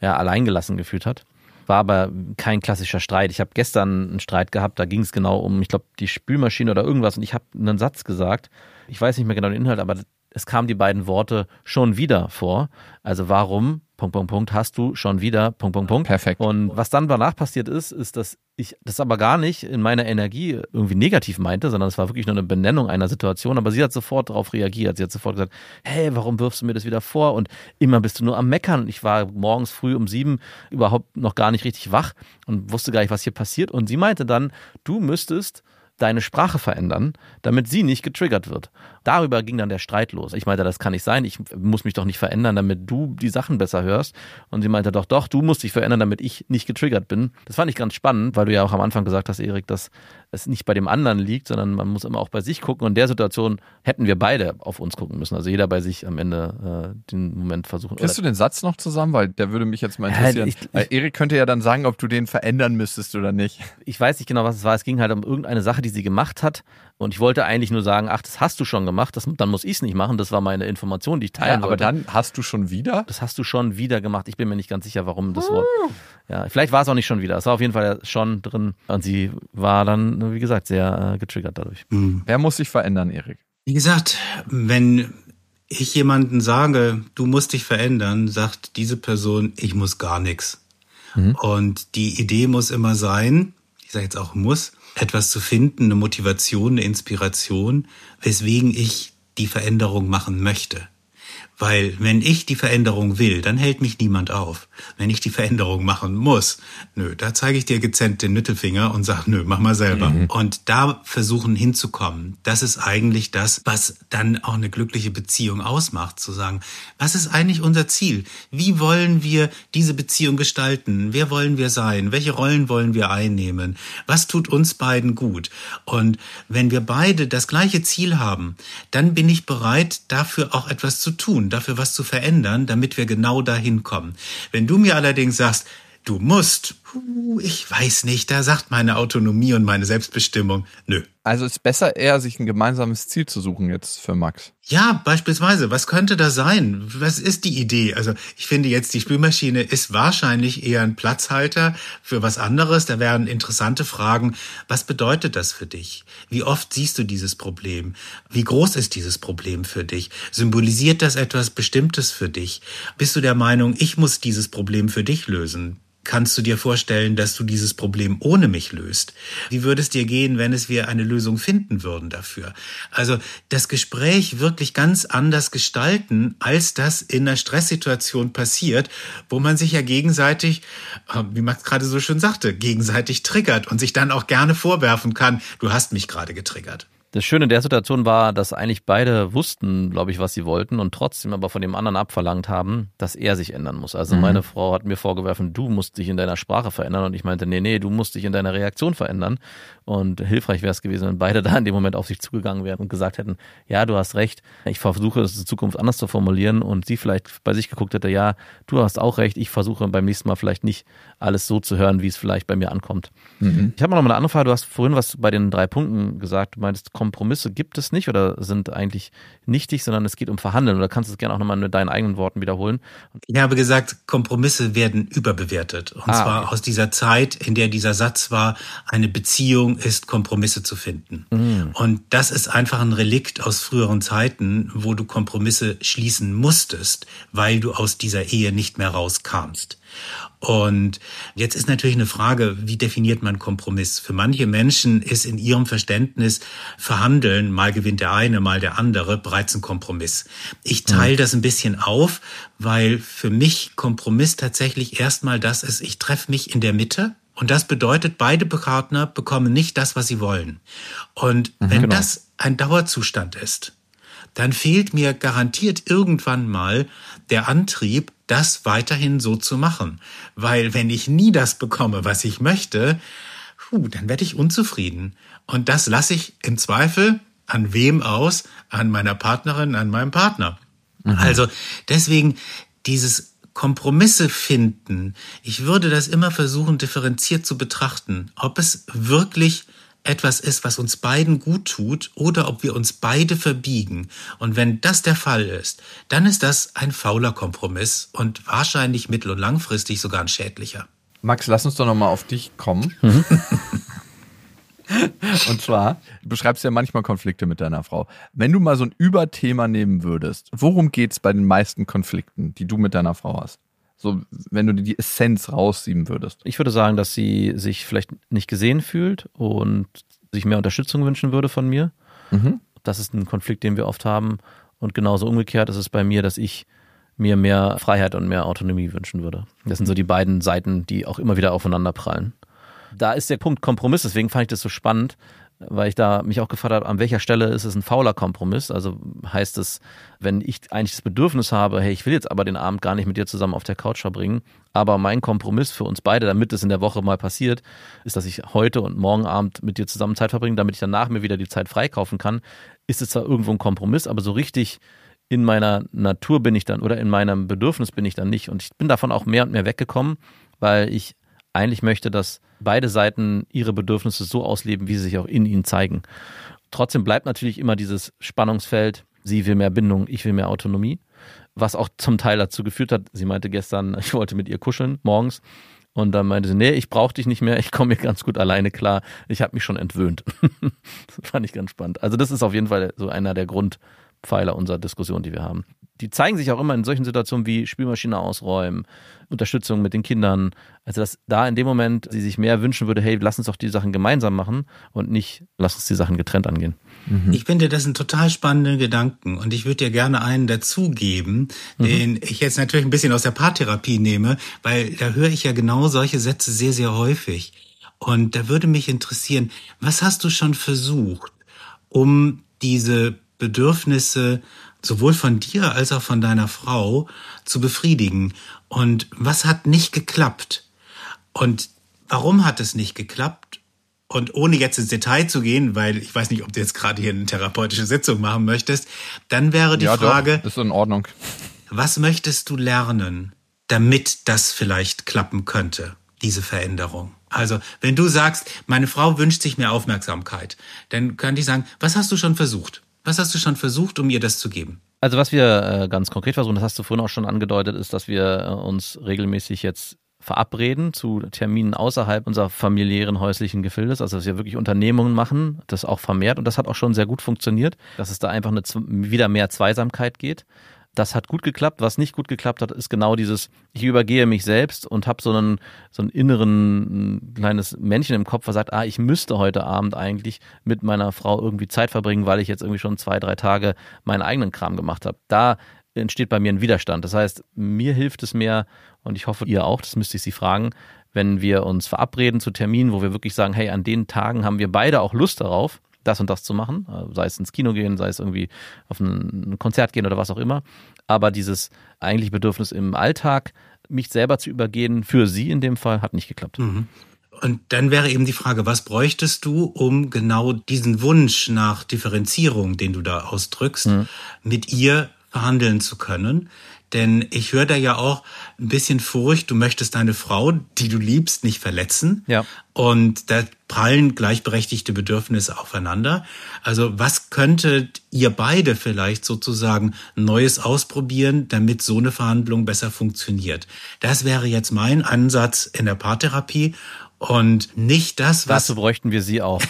Speaker 6: ja, alleingelassen gefühlt hat. War aber kein klassischer Streit. Ich habe gestern einen Streit gehabt, da ging es genau um, ich glaube, die Spülmaschine oder irgendwas und ich habe einen Satz gesagt. Ich weiß nicht mehr genau den Inhalt, aber es kamen die beiden Worte schon wieder vor. Also warum, Punkt, Punkt, Punkt, hast du schon wieder, Punkt, Punkt, Punkt.
Speaker 5: Perfekt.
Speaker 6: Und was dann danach passiert ist, ist, dass ich das aber gar nicht in meiner Energie irgendwie negativ meinte, sondern es war wirklich nur eine Benennung einer Situation. Aber sie hat sofort darauf reagiert. Sie hat sofort gesagt, hey, warum wirfst du mir das wieder vor? Und immer bist du nur am Meckern. Und ich war morgens früh um sieben überhaupt noch gar nicht richtig wach und wusste gar nicht, was hier passiert. Und sie meinte dann, du müsstest deine Sprache verändern, damit sie nicht getriggert wird. Darüber ging dann der Streit los. Ich meinte, das kann nicht sein. Ich muss mich doch nicht verändern, damit du die Sachen besser hörst. Und sie meinte, doch, doch, du musst dich verändern, damit ich nicht getriggert bin. Das fand ich ganz spannend, weil du ja auch am Anfang gesagt hast, Erik, dass es nicht bei dem anderen liegt, sondern man muss immer auch bei sich gucken. Und in der Situation hätten wir beide auf uns gucken müssen. Also jeder bei sich am Ende äh, den Moment versuchen.
Speaker 5: Kriegst du den Satz noch zusammen? Weil der würde mich jetzt mal interessieren. Ja, ich, Erik könnte ja dann sagen, ob du den verändern müsstest oder nicht.
Speaker 6: Ich weiß nicht genau, was es war. Es ging halt um irgendeine Sache, die sie gemacht hat. Und ich wollte eigentlich nur sagen, ach, das hast du schon gemacht, das, dann muss ich es nicht machen. Das war meine Information, die ich teilen ja,
Speaker 5: aber wollte. Aber dann hast du schon wieder?
Speaker 6: Das hast du schon wieder gemacht. Ich bin mir nicht ganz sicher, warum das Wort. Ja, vielleicht war es auch nicht schon wieder. Es war auf jeden Fall schon drin. Und sie war dann, wie gesagt, sehr äh, getriggert dadurch.
Speaker 5: Mhm. Wer muss sich verändern, Erik?
Speaker 7: Wie gesagt, wenn ich jemanden sage, du musst dich verändern, sagt diese Person, ich muss gar nichts. Mhm. Und die Idee muss immer sein, ich sage jetzt auch muss, etwas zu finden, eine Motivation, eine Inspiration, weswegen ich die Veränderung machen möchte. Weil wenn ich die Veränderung will, dann hält mich niemand auf. Wenn ich die Veränderung machen muss, nö, da zeige ich dir gezent den Mittelfinger und sag, nö, mach mal selber. Mhm. Und da versuchen hinzukommen, das ist eigentlich das, was dann auch eine glückliche Beziehung ausmacht, zu sagen, was ist eigentlich unser Ziel? Wie wollen wir diese Beziehung gestalten? Wer wollen wir sein? Welche Rollen wollen wir einnehmen? Was tut uns beiden gut? Und wenn wir beide das gleiche Ziel haben, dann bin ich bereit, dafür auch etwas zu tun tun, dafür was zu verändern, damit wir genau dahin kommen. Wenn du mir allerdings sagst, du musst, ich weiß nicht, da sagt meine Autonomie und meine Selbstbestimmung, nö.
Speaker 5: Also ist besser eher, sich ein gemeinsames Ziel zu suchen jetzt für Max.
Speaker 7: Ja, beispielsweise, was könnte da sein? Was ist die Idee? Also ich finde jetzt, die Spülmaschine ist wahrscheinlich eher ein Platzhalter für was anderes. Da wären interessante Fragen. Was bedeutet das für dich? Wie oft siehst du dieses Problem? Wie groß ist dieses Problem für dich? Symbolisiert das etwas Bestimmtes für dich? Bist du der Meinung, ich muss dieses Problem für dich lösen? Kannst du dir vorstellen, dass du dieses Problem ohne mich löst? Wie würde es dir gehen, wenn es wir eine Lösung finden würden dafür? Also das Gespräch wirklich ganz anders gestalten, als das in einer Stresssituation passiert, wo man sich ja gegenseitig, äh, wie Max gerade so schön sagte, gegenseitig triggert und sich dann auch gerne vorwerfen kann, du hast mich gerade getriggert.
Speaker 6: Das Schöne der Situation war, dass eigentlich beide wussten, glaube ich, was sie wollten und trotzdem aber von dem anderen abverlangt haben, dass er sich ändern muss. Also mhm. meine Frau hat mir vorgeworfen, du musst dich in deiner Sprache verändern und ich meinte, nee, nee, du musst dich in deiner Reaktion verändern. Und hilfreich wäre es gewesen, wenn beide da in dem Moment auf sich zugegangen wären und gesagt hätten, ja, du hast recht, ich versuche es in Zukunft anders zu formulieren und sie vielleicht bei sich geguckt hätte, ja, du hast auch recht, ich versuche beim nächsten Mal vielleicht nicht alles so zu hören, wie es vielleicht bei mir ankommt. Mhm. Ich habe noch mal eine andere Frage, du hast vorhin was bei den drei Punkten gesagt, du meintest Kompromisse gibt es nicht oder sind eigentlich nichtig, sondern es geht um Verhandeln. Oder kannst du es gerne auch nochmal mit deinen eigenen Worten wiederholen?
Speaker 7: Ich habe gesagt, Kompromisse werden überbewertet. Und ah, zwar okay. aus dieser Zeit, in der dieser Satz war, eine Beziehung ist Kompromisse zu finden. Mhm. Und das ist einfach ein Relikt aus früheren Zeiten, wo du Kompromisse schließen musstest, weil du aus dieser Ehe nicht mehr rauskamst. Und jetzt ist natürlich eine Frage, wie definiert man Kompromiss? Für manche Menschen ist in ihrem Verständnis Verhandeln, mal gewinnt der eine, mal der andere, bereits ein Kompromiss. Ich teile das ein bisschen auf, weil für mich Kompromiss tatsächlich erstmal das ist, ich treffe mich in der Mitte. Und das bedeutet, beide Partner bekommen nicht das, was sie wollen. Und mhm, wenn genau. das ein Dauerzustand ist, dann fehlt mir garantiert irgendwann mal der Antrieb, das weiterhin so zu machen. Weil wenn ich nie das bekomme, was ich möchte, puh, dann werde ich unzufrieden. Und das lasse ich im Zweifel an wem aus? An meiner Partnerin, an meinem Partner. Mhm. Also deswegen dieses Kompromisse finden. Ich würde das immer versuchen, differenziert zu betrachten, ob es wirklich etwas ist, was uns beiden gut tut oder ob wir uns beide verbiegen. Und wenn das der Fall ist, dann ist das ein fauler Kompromiss und wahrscheinlich mittel- und langfristig sogar ein schädlicher.
Speaker 5: Max, lass uns doch nochmal auf dich kommen. Mhm. und zwar, du beschreibst ja manchmal Konflikte mit deiner Frau. Wenn du mal so ein Überthema nehmen würdest, worum geht's bei den meisten Konflikten, die du mit deiner Frau hast? So, wenn du die Essenz rausziehen würdest.
Speaker 6: Ich würde sagen, dass sie sich vielleicht nicht gesehen fühlt und sich mehr Unterstützung wünschen würde von mir. Mhm. Das ist ein Konflikt, den wir oft haben. Und genauso umgekehrt ist es bei mir, dass ich mir mehr Freiheit und mehr Autonomie wünschen würde. Das sind so die beiden Seiten, die auch immer wieder aufeinander prallen. Da ist der Punkt Kompromiss, deswegen fand ich das so spannend, weil ich da mich auch gefragt habe, an welcher Stelle ist es ein fauler Kompromiss? Also heißt es, wenn ich eigentlich das Bedürfnis habe, hey, ich will jetzt aber den Abend gar nicht mit dir zusammen auf der Couch verbringen, aber mein Kompromiss für uns beide, damit es in der Woche mal passiert, ist, dass ich heute und morgen Abend mit dir zusammen Zeit verbringe, damit ich danach mir wieder die Zeit freikaufen kann, ist es zwar irgendwo ein Kompromiss, aber so richtig in meiner Natur bin ich dann oder in meinem Bedürfnis bin ich dann nicht. Und ich bin davon auch mehr und mehr weggekommen, weil ich eigentlich möchte, dass beide Seiten ihre Bedürfnisse so ausleben, wie sie sich auch in ihnen zeigen. Trotzdem bleibt natürlich immer dieses Spannungsfeld, sie will mehr Bindung, ich will mehr Autonomie, was auch zum Teil dazu geführt hat, sie meinte gestern, ich wollte mit ihr kuscheln morgens und dann meinte sie, nee, ich brauche dich nicht mehr, ich komme mir ganz gut alleine klar, ich habe mich schon entwöhnt. das fand ich ganz spannend. Also das ist auf jeden Fall so einer der Grundpfeiler unserer Diskussion, die wir haben die zeigen sich auch immer in solchen Situationen wie Spielmaschine ausräumen, Unterstützung mit den Kindern. Also dass da in dem Moment sie sich mehr wünschen würde, hey, lass uns doch die Sachen gemeinsam machen und nicht, lass uns die Sachen getrennt angehen.
Speaker 7: Mhm. Ich finde, das sind total spannende Gedanken und ich würde dir gerne einen dazugeben, mhm. den ich jetzt natürlich ein bisschen aus der Paartherapie nehme, weil da höre ich ja genau solche Sätze sehr, sehr häufig. Und da würde mich interessieren, was hast du schon versucht, um diese Bedürfnisse sowohl von dir als auch von deiner Frau zu befriedigen. Und was hat nicht geklappt? Und warum hat es nicht geklappt? Und ohne jetzt ins Detail zu gehen, weil ich weiß nicht, ob du jetzt gerade hier eine therapeutische Sitzung machen möchtest, dann wäre die
Speaker 5: ja,
Speaker 7: Frage,
Speaker 5: doch, ist in Ordnung.
Speaker 7: Was möchtest du lernen, damit das vielleicht klappen könnte, diese Veränderung? Also, wenn du sagst, meine Frau wünscht sich mehr Aufmerksamkeit, dann könnte ich sagen, was hast du schon versucht? Was hast du schon versucht, um ihr das zu geben?
Speaker 6: Also was wir äh, ganz konkret versuchen, das hast du vorhin auch schon angedeutet, ist, dass wir äh, uns regelmäßig jetzt verabreden zu Terminen außerhalb unserer familiären häuslichen Gefildes, also dass wir wirklich Unternehmungen machen, das auch vermehrt und das hat auch schon sehr gut funktioniert, dass es da einfach eine, wieder mehr Zweisamkeit geht das hat gut geklappt. Was nicht gut geklappt hat, ist genau dieses, ich übergehe mich selbst und habe so einen, so einen inneren ein kleines Männchen im Kopf, was sagt, ah, ich müsste heute Abend eigentlich mit meiner Frau irgendwie Zeit verbringen, weil ich jetzt irgendwie schon zwei, drei Tage meinen eigenen Kram gemacht habe. Da entsteht bei mir ein Widerstand. Das heißt, mir hilft es mehr und ich hoffe, ihr auch, das müsste ich Sie fragen, wenn wir uns verabreden zu Terminen, wo wir wirklich sagen, hey, an den Tagen haben wir beide auch Lust darauf, das und das zu machen, äh, sei es ins Kino gehen, sei es irgendwie auf ein Konzert gehen oder was auch immer. Aber dieses eigentliche Bedürfnis im Alltag, mich selber zu übergehen, für sie in dem Fall, hat nicht geklappt. Mhm.
Speaker 7: Und dann wäre eben die Frage, was bräuchtest du, um genau diesen Wunsch nach Differenzierung, den du da ausdrückst, mhm. mit ihr verhandeln zu können? Denn ich höre da ja auch ein bisschen Furcht, du möchtest deine Frau, die du liebst, nicht verletzen.
Speaker 6: Ja.
Speaker 7: Und da prallen gleichberechtigte Bedürfnisse aufeinander. Also was könntet ihr beide vielleicht sozusagen Neues ausprobieren, damit so eine Verhandlung besser funktioniert? Das wäre jetzt mein Ansatz in der Paartherapie und nicht das, was.
Speaker 6: Dazu bräuchten wir sie auch.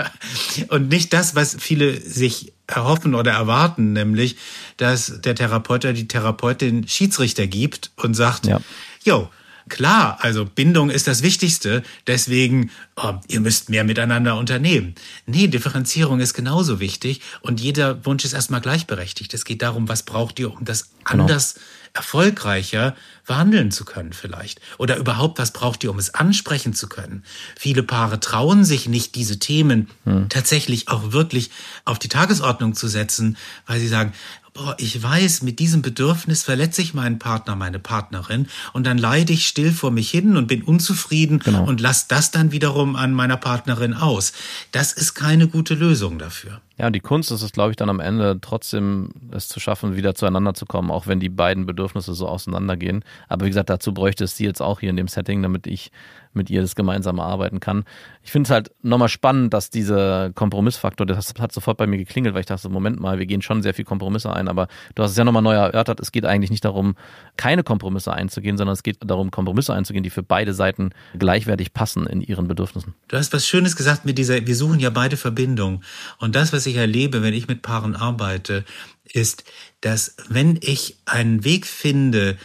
Speaker 7: und nicht das, was viele sich erhoffen oder erwarten, nämlich, dass der Therapeut oder die Therapeutin Schiedsrichter gibt und sagt,
Speaker 6: Ja.
Speaker 7: jo, klar, also Bindung ist das Wichtigste, deswegen, oh, ihr müsst mehr miteinander unternehmen. Nee, Differenzierung ist genauso wichtig und jeder Wunsch ist erstmal gleichberechtigt. Es geht darum, was braucht ihr, um das
Speaker 6: Genau.
Speaker 7: anders erfolgreicher verhandeln zu können vielleicht. Oder überhaupt, was braucht ihr, um es ansprechen zu können? Viele Paare trauen sich nicht, diese Themen tatsächlich auch wirklich auf die Tagesordnung zu setzen, weil sie sagen, boah, ich weiß, mit diesem Bedürfnis verletze ich meinen Partner, meine Partnerin und dann leide ich still vor mich hin und bin unzufrieden
Speaker 6: Genau.
Speaker 7: und lasse das dann wiederum an meiner Partnerin aus. Das ist keine gute Lösung dafür.
Speaker 6: Ja, und die Kunst ist es, glaube ich, dann am Ende trotzdem es zu schaffen, wieder zueinander zu kommen, auch wenn die beiden Bedürfnisse so auseinandergehen. Aber wie gesagt, dazu bräuchte es sie jetzt auch hier in dem Setting, damit ich mit ihr das gemeinsam erarbeiten kann. Ich finde es halt nochmal spannend, dass dieser Kompromissfaktor, das hat sofort bei mir geklingelt, weil ich dachte, Moment mal, wir gehen schon sehr viel Kompromisse ein, aber du hast es ja nochmal neu erörtert, es geht eigentlich nicht darum, keine Kompromisse einzugehen, sondern es geht darum, Kompromisse einzugehen, die für beide Seiten gleichwertig passen in ihren Bedürfnissen.
Speaker 7: Du hast was Schönes gesagt mit dieser, wir suchen ja beide Verbindung. Und das, was ich erlebe, wenn ich mit Paaren arbeite, ist, dass wenn ich einen Weg finde,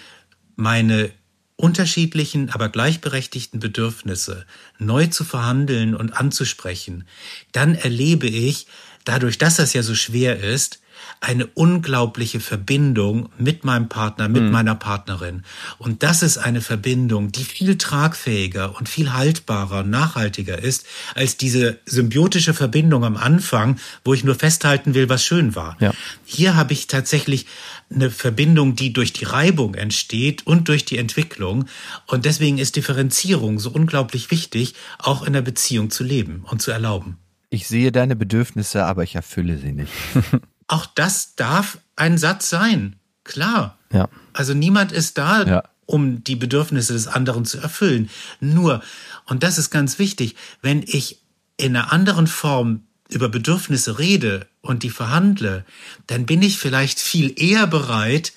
Speaker 7: meine unterschiedlichen, aber gleichberechtigten Bedürfnisse neu zu verhandeln und anzusprechen, dann erlebe ich, dadurch, dass das ja so schwer ist, eine unglaubliche Verbindung mit meinem Partner, mit meiner Partnerin. Und das ist eine Verbindung, die viel tragfähiger und viel haltbarer und nachhaltiger ist, als diese symbiotische Verbindung am Anfang, wo ich nur festhalten will, was schön war.
Speaker 6: Ja.
Speaker 7: Hier habe ich tatsächlich eine Verbindung, die durch die Reibung entsteht und durch die Entwicklung. Und deswegen ist Differenzierung so unglaublich wichtig, auch in der Beziehung zu leben und zu erlauben.
Speaker 5: Ich sehe deine Bedürfnisse, aber ich erfülle sie nicht.
Speaker 7: Auch das darf ein Satz sein. Klar.
Speaker 6: Ja.
Speaker 7: Also niemand ist da,
Speaker 5: Ja.
Speaker 7: um die Bedürfnisse des anderen zu erfüllen. Nur, und das ist ganz wichtig, wenn ich in einer anderen Form über Bedürfnisse rede und die verhandle, dann bin ich vielleicht viel eher bereit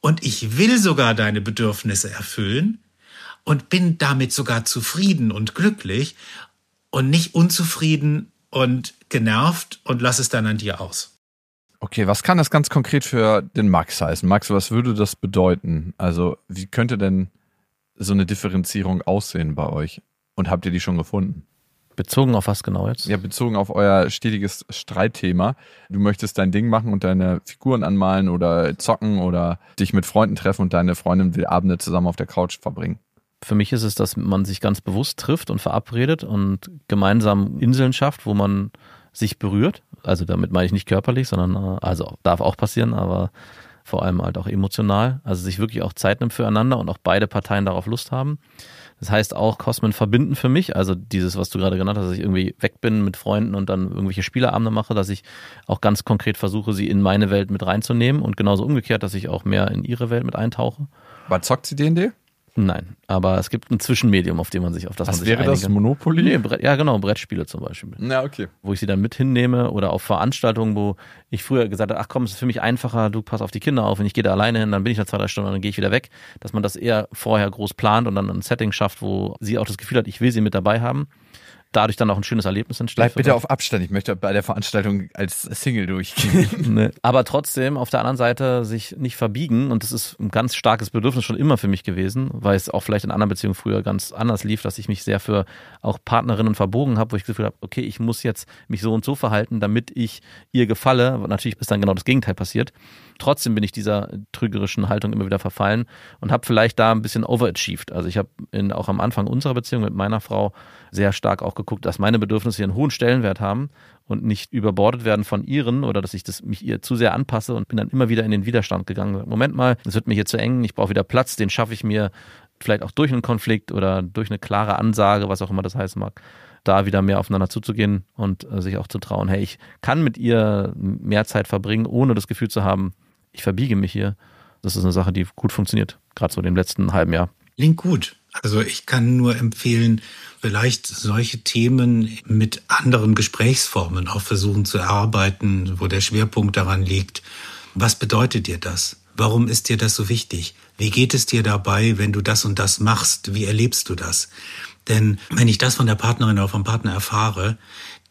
Speaker 7: und ich will sogar deine Bedürfnisse erfüllen und bin damit sogar zufrieden und glücklich und nicht unzufrieden und genervt und lass es dann an dir aus.
Speaker 5: Okay, was kann das ganz konkret für den Max heißen? Max, was würde das bedeuten? Also, wie könnte denn so eine Differenzierung aussehen bei euch? Und habt ihr die schon gefunden?
Speaker 6: Bezogen auf was genau jetzt?
Speaker 5: Ja, bezogen auf euer stetiges Streitthema. Du möchtest dein Ding machen und deine Figuren anmalen oder zocken oder dich mit Freunden treffen und deine Freundin will Abende zusammen auf der Couch verbringen.
Speaker 6: Für mich ist es, dass man sich ganz bewusst trifft und verabredet und gemeinsam Inseln schafft, wo man sich berührt. Also damit meine ich nicht körperlich, sondern äh, also darf auch passieren, aber vor allem halt auch emotional. Also sich wirklich auch Zeit nimmt füreinander und auch beide Parteien darauf Lust haben. Das heißt auch Kosmen verbinden für mich, also dieses, was du gerade genannt hast, dass ich irgendwie weg bin mit Freunden und dann irgendwelche Spieleabende mache, dass ich auch ganz konkret versuche, sie in meine Welt mit reinzunehmen und genauso umgekehrt, dass ich auch mehr in ihre Welt mit eintauche.
Speaker 5: Aber zockt sie D&D?
Speaker 6: Nein, aber es gibt ein Zwischenmedium, auf dem man sich auf das
Speaker 5: Was
Speaker 6: man sich
Speaker 5: wäre das?
Speaker 6: einigen-
Speaker 5: Monopoly?
Speaker 6: Nee, Brett, ja genau, Brettspiele zum Beispiel.
Speaker 5: Na, okay.
Speaker 6: Wo ich sie dann mit hinnehme oder auf Veranstaltungen, wo ich früher gesagt habe, ach komm, es ist für mich einfacher, du pass auf die Kinder auf und ich gehe da alleine hin, dann bin ich da zwei, drei Stunden und dann gehe ich wieder weg. Dass man das eher vorher groß plant und dann ein Setting schafft, wo sie auch das Gefühl hat, ich will sie mit dabei haben. Dadurch dann auch ein schönes Erlebnis entsteht.
Speaker 5: Bleib bitte auf Abstand. Ich möchte bei der Veranstaltung als Single durchgehen.
Speaker 6: Ne. Aber trotzdem auf der anderen Seite sich nicht verbiegen und das ist ein ganz starkes Bedürfnis schon immer für mich gewesen, weil es auch vielleicht in anderen Beziehungen früher ganz anders lief, dass ich mich sehr für auch Partnerinnen verbogen habe, wo ich das Gefühl habe, okay, ich muss jetzt mich so und so verhalten, damit ich ihr gefalle. Aber natürlich ist dann genau das Gegenteil passiert. Trotzdem bin ich dieser trügerischen Haltung immer wieder verfallen und habe vielleicht da ein bisschen overachieved. Also ich habe in- auch am Anfang unserer Beziehung mit meiner Frau sehr stark auch geguckt, dass meine Bedürfnisse hier einen hohen Stellenwert haben und nicht überbordet werden von ihren oder dass ich das mich ihr zu sehr anpasse und bin dann immer wieder in den Widerstand gegangen. Moment mal, es wird mir hier zu eng, ich brauche wieder Platz, den schaffe ich mir vielleicht auch durch einen Konflikt oder durch eine klare Ansage, was auch immer das heißen mag, da wieder mehr aufeinander zuzugehen und äh, sich auch zu trauen, hey, ich kann mit ihr mehr Zeit verbringen, ohne das Gefühl zu haben, ich verbiege mich hier, Das ist eine Sache, die gut funktioniert, gerade so im letzten halben Jahr.
Speaker 7: Klingt gut. Also ich kann nur empfehlen, vielleicht solche Themen mit anderen Gesprächsformen auch versuchen zu erarbeiten, wo der Schwerpunkt daran liegt. Was bedeutet dir das? Warum ist dir das so wichtig? Wie geht es dir dabei, wenn du das und das machst? Wie erlebst du das? Denn wenn ich das von der Partnerin oder vom Partner erfahre,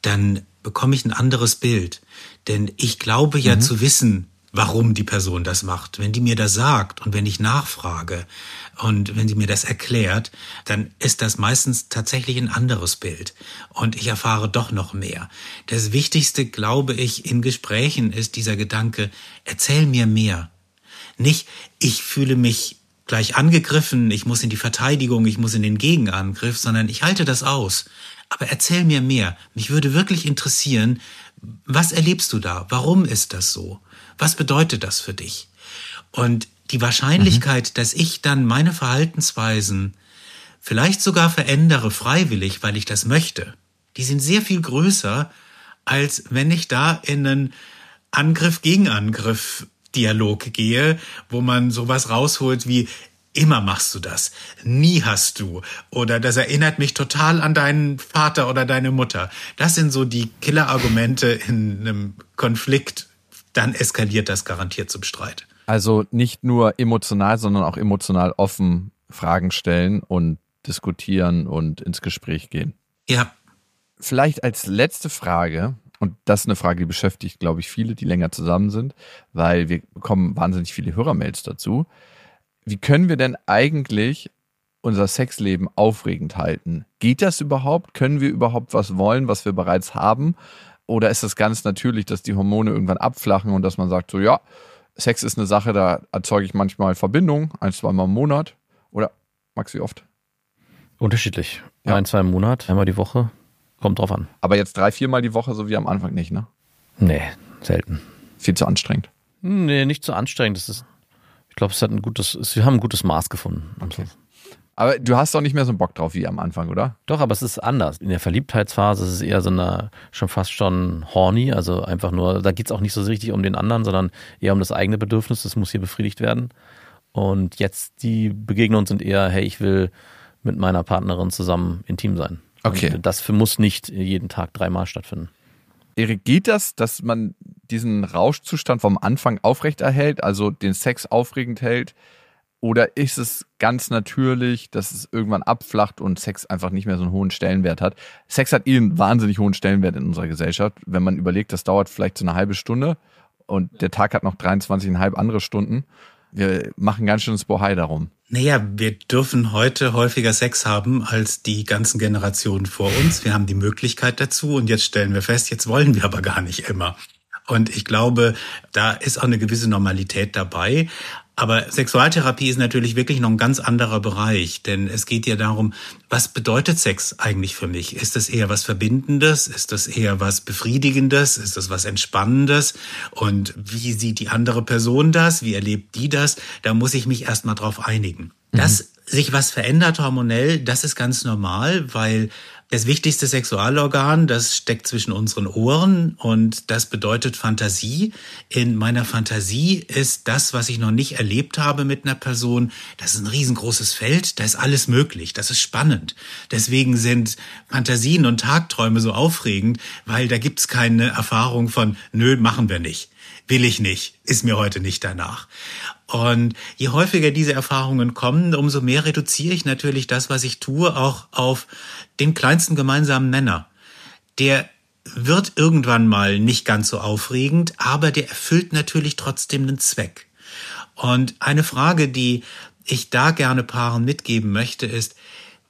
Speaker 7: dann bekomme ich ein anderes Bild. Denn ich glaube ja mhm. zu wissen, warum die Person das macht. Wenn die mir das sagt und wenn ich nachfrage und wenn sie mir das erklärt, dann ist das meistens tatsächlich ein anderes Bild und ich erfahre doch noch mehr. Das Wichtigste, glaube ich, in Gesprächen ist dieser Gedanke, erzähl mir mehr. Nicht, ich fühle mich gleich angegriffen, ich muss in die Verteidigung, ich muss in den Gegenangriff, sondern ich halte das aus. Aber erzähl mir mehr. Mich würde wirklich interessieren, was erlebst du da? Warum ist das so? Was bedeutet das für dich? Und die Wahrscheinlichkeit, mhm. dass ich dann meine Verhaltensweisen vielleicht sogar verändere freiwillig, weil ich das möchte, die sind sehr viel größer, als wenn ich da in einen Angriff gegen Angriff Dialog gehe, wo man sowas rausholt wie immer machst du das, nie hast du oder das erinnert mich total an deinen Vater oder deine Mutter. Das sind so die Killerargumente in einem Konflikt, dann eskaliert das garantiert zum Streit.
Speaker 5: Also nicht nur emotional, sondern auch emotional offen Fragen stellen und diskutieren und ins Gespräch gehen.
Speaker 7: Ja.
Speaker 5: Vielleicht als letzte Frage, und das ist eine Frage, die beschäftigt, glaube ich, viele, die länger zusammen sind, weil wir bekommen wahnsinnig viele Hörermails dazu. Wie können wir denn eigentlich unser Sexleben aufregend halten? Geht das überhaupt? Können wir überhaupt was wollen, was wir bereits haben? Oder ist es ganz natürlich, dass die Hormone irgendwann abflachen und dass man sagt, so ja, Sex ist eine Sache, da erzeuge ich manchmal Verbindung, ein, zweimal im Monat. Oder magst du wie oft?
Speaker 6: Unterschiedlich. Ja. Ein, zwei im Monat, einmal die Woche. Kommt drauf an.
Speaker 5: Aber jetzt drei, viermal die Woche, so wie am Anfang nicht, ne?
Speaker 6: Nee, selten.
Speaker 5: Viel zu anstrengend.
Speaker 6: Nee, nicht zu anstrengend. Das ist, ich glaube, es hat ein gutes, wir haben ein gutes Maß gefunden.
Speaker 5: Okay. Aber du hast doch nicht mehr so einen Bock drauf wie am Anfang, oder?
Speaker 6: Doch, aber es ist anders. In der Verliebtheitsphase ist es eher so eine, schon fast schon horny, also einfach nur, da geht es auch nicht so richtig um den anderen, sondern eher um das eigene Bedürfnis, das muss hier befriedigt werden. Und jetzt die Begegnungen sind eher, hey, ich will mit meiner Partnerin zusammen intim sein.
Speaker 5: Okay.
Speaker 6: Und das muss nicht jeden Tag dreimal stattfinden.
Speaker 5: Erik, geht das, dass man diesen Rauschzustand vom Anfang aufrechterhält, also den Sex aufregend hält, oder ist es ganz natürlich, dass es irgendwann abflacht und Sex einfach nicht mehr so einen hohen Stellenwert hat? Sex hat eh einen wahnsinnig hohen Stellenwert in unserer Gesellschaft. Wenn man überlegt, das dauert vielleicht so eine halbe Stunde und der Tag hat noch 23,5 andere Stunden. Wir machen ganz schönes Bohai darum.
Speaker 7: Naja, wir dürfen heute häufiger Sex haben als die ganzen Generationen vor uns. Wir haben die Möglichkeit dazu und jetzt stellen wir fest, jetzt wollen wir aber gar nicht immer. Und ich glaube, da ist auch eine gewisse Normalität dabei. Aber Sexualtherapie ist natürlich wirklich noch ein ganz anderer Bereich, denn es geht ja darum, was bedeutet Sex eigentlich für mich? Ist das eher was Verbindendes? Ist das eher was Befriedigendes? Ist das was Entspannendes? Und wie sieht die andere Person das? Wie erlebt die das? Da muss ich mich erstmal drauf einigen. Mhm. Dass sich was verändert hormonell, das ist ganz normal, weil das wichtigste Sexualorgan, das steckt zwischen unseren Ohren und das bedeutet Fantasie. In meiner Fantasie ist das, was ich noch nicht erlebt habe mit einer Person, das ist ein riesengroßes Feld, da ist alles möglich, das ist spannend. Deswegen sind Fantasien und Tagträume so aufregend, weil da gibt's keine Erfahrung von, nö, machen wir nicht will ich nicht, ist mir heute nicht danach. Und je häufiger diese Erfahrungen kommen, umso mehr reduziere ich natürlich das, was ich tue, auch auf den kleinsten gemeinsamen Nenner. Der wird irgendwann mal nicht ganz so aufregend, aber der erfüllt natürlich trotzdem einen Zweck. Und eine Frage, die ich da gerne Paaren mitgeben möchte, ist,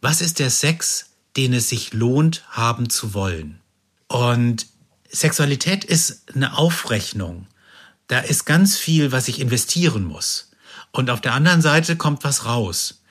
Speaker 7: was ist der Sex, den es sich lohnt, haben zu wollen? Und Sexualität ist eine Aufrechnung da ist ganz viel, was ich investieren muss. Und auf der anderen Seite kommt was raus.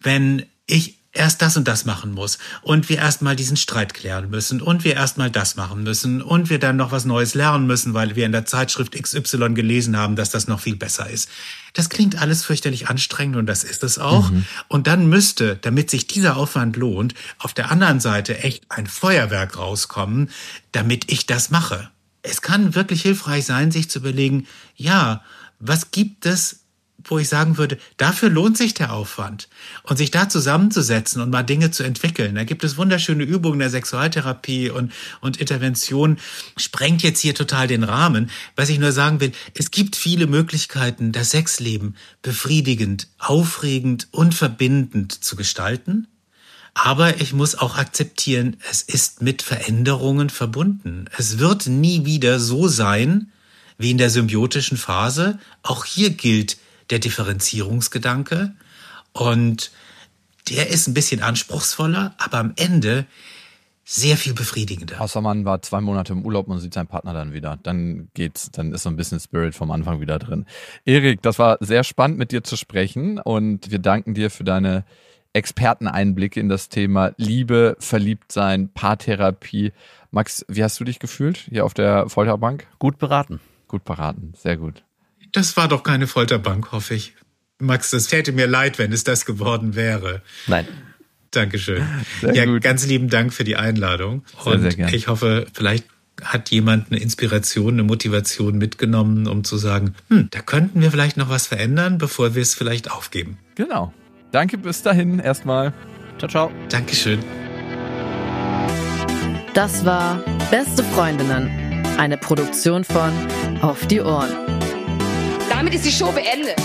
Speaker 7: Wenn ich erst das und das machen muss und wir erstmal diesen Streit klären müssen und wir erstmal das machen müssen und wir dann noch was Neues lernen müssen, weil wir in der Zeitschrift XY gelesen haben, dass das noch viel besser ist. Das klingt alles fürchterlich anstrengend und das ist es auch. Mhm. Und dann müsste, damit sich dieser Aufwand lohnt, auf der anderen Seite echt ein Feuerwerk rauskommen, damit ich das mache es kann wirklich hilfreich sein, sich zu überlegen, ja, was gibt es wo ich sagen würde, dafür lohnt sich der Aufwand. Und sich da zusammenzusetzen und mal Dinge zu entwickeln. Da gibt es wunderschöne Übungen der Sexualtherapie und, und Intervention. Sprengt jetzt hier total den Rahmen. Was ich nur sagen will, es gibt viele Möglichkeiten, das Sexleben befriedigend, aufregend und verbindend zu gestalten. Aber ich muss auch akzeptieren, es ist mit Veränderungen verbunden. Es wird nie wieder so sein wie in der symbiotischen Phase. Auch hier gilt der Differenzierungsgedanke und der ist ein bisschen anspruchsvoller, aber am Ende sehr viel befriedigender.
Speaker 5: Außer man war zwei Monate im Urlaub und sieht seinen Partner dann wieder. Dann geht's, dann ist so ein bisschen Spirit vom Anfang wieder drin. Erik, das war sehr spannend mit dir zu sprechen und wir danken dir für deine Experteneinblicke in das Thema Liebe, Verliebtsein, Paartherapie. Max, wie hast du dich gefühlt hier auf der Folterbank?
Speaker 6: Gut beraten.
Speaker 5: Gut beraten, sehr gut.
Speaker 7: Das war doch keine Folterbank, hoffe ich. Max, es täte mir leid, wenn es das geworden wäre.
Speaker 6: Nein.
Speaker 7: Dankeschön. Sehr ja, gut. ganz lieben Dank für die Einladung. Sehr, Und sehr gern. ich hoffe, vielleicht hat jemand eine Inspiration, eine Motivation mitgenommen, um zu sagen, hm, da könnten wir vielleicht noch was verändern, bevor wir es vielleicht aufgeben.
Speaker 5: Genau. Danke bis dahin erstmal.
Speaker 6: Ciao, ciao.
Speaker 7: Dankeschön.
Speaker 1: Das war Beste Freundinnen, eine Produktion von Auf die Ohren.
Speaker 3: Damit ist die Show beendet.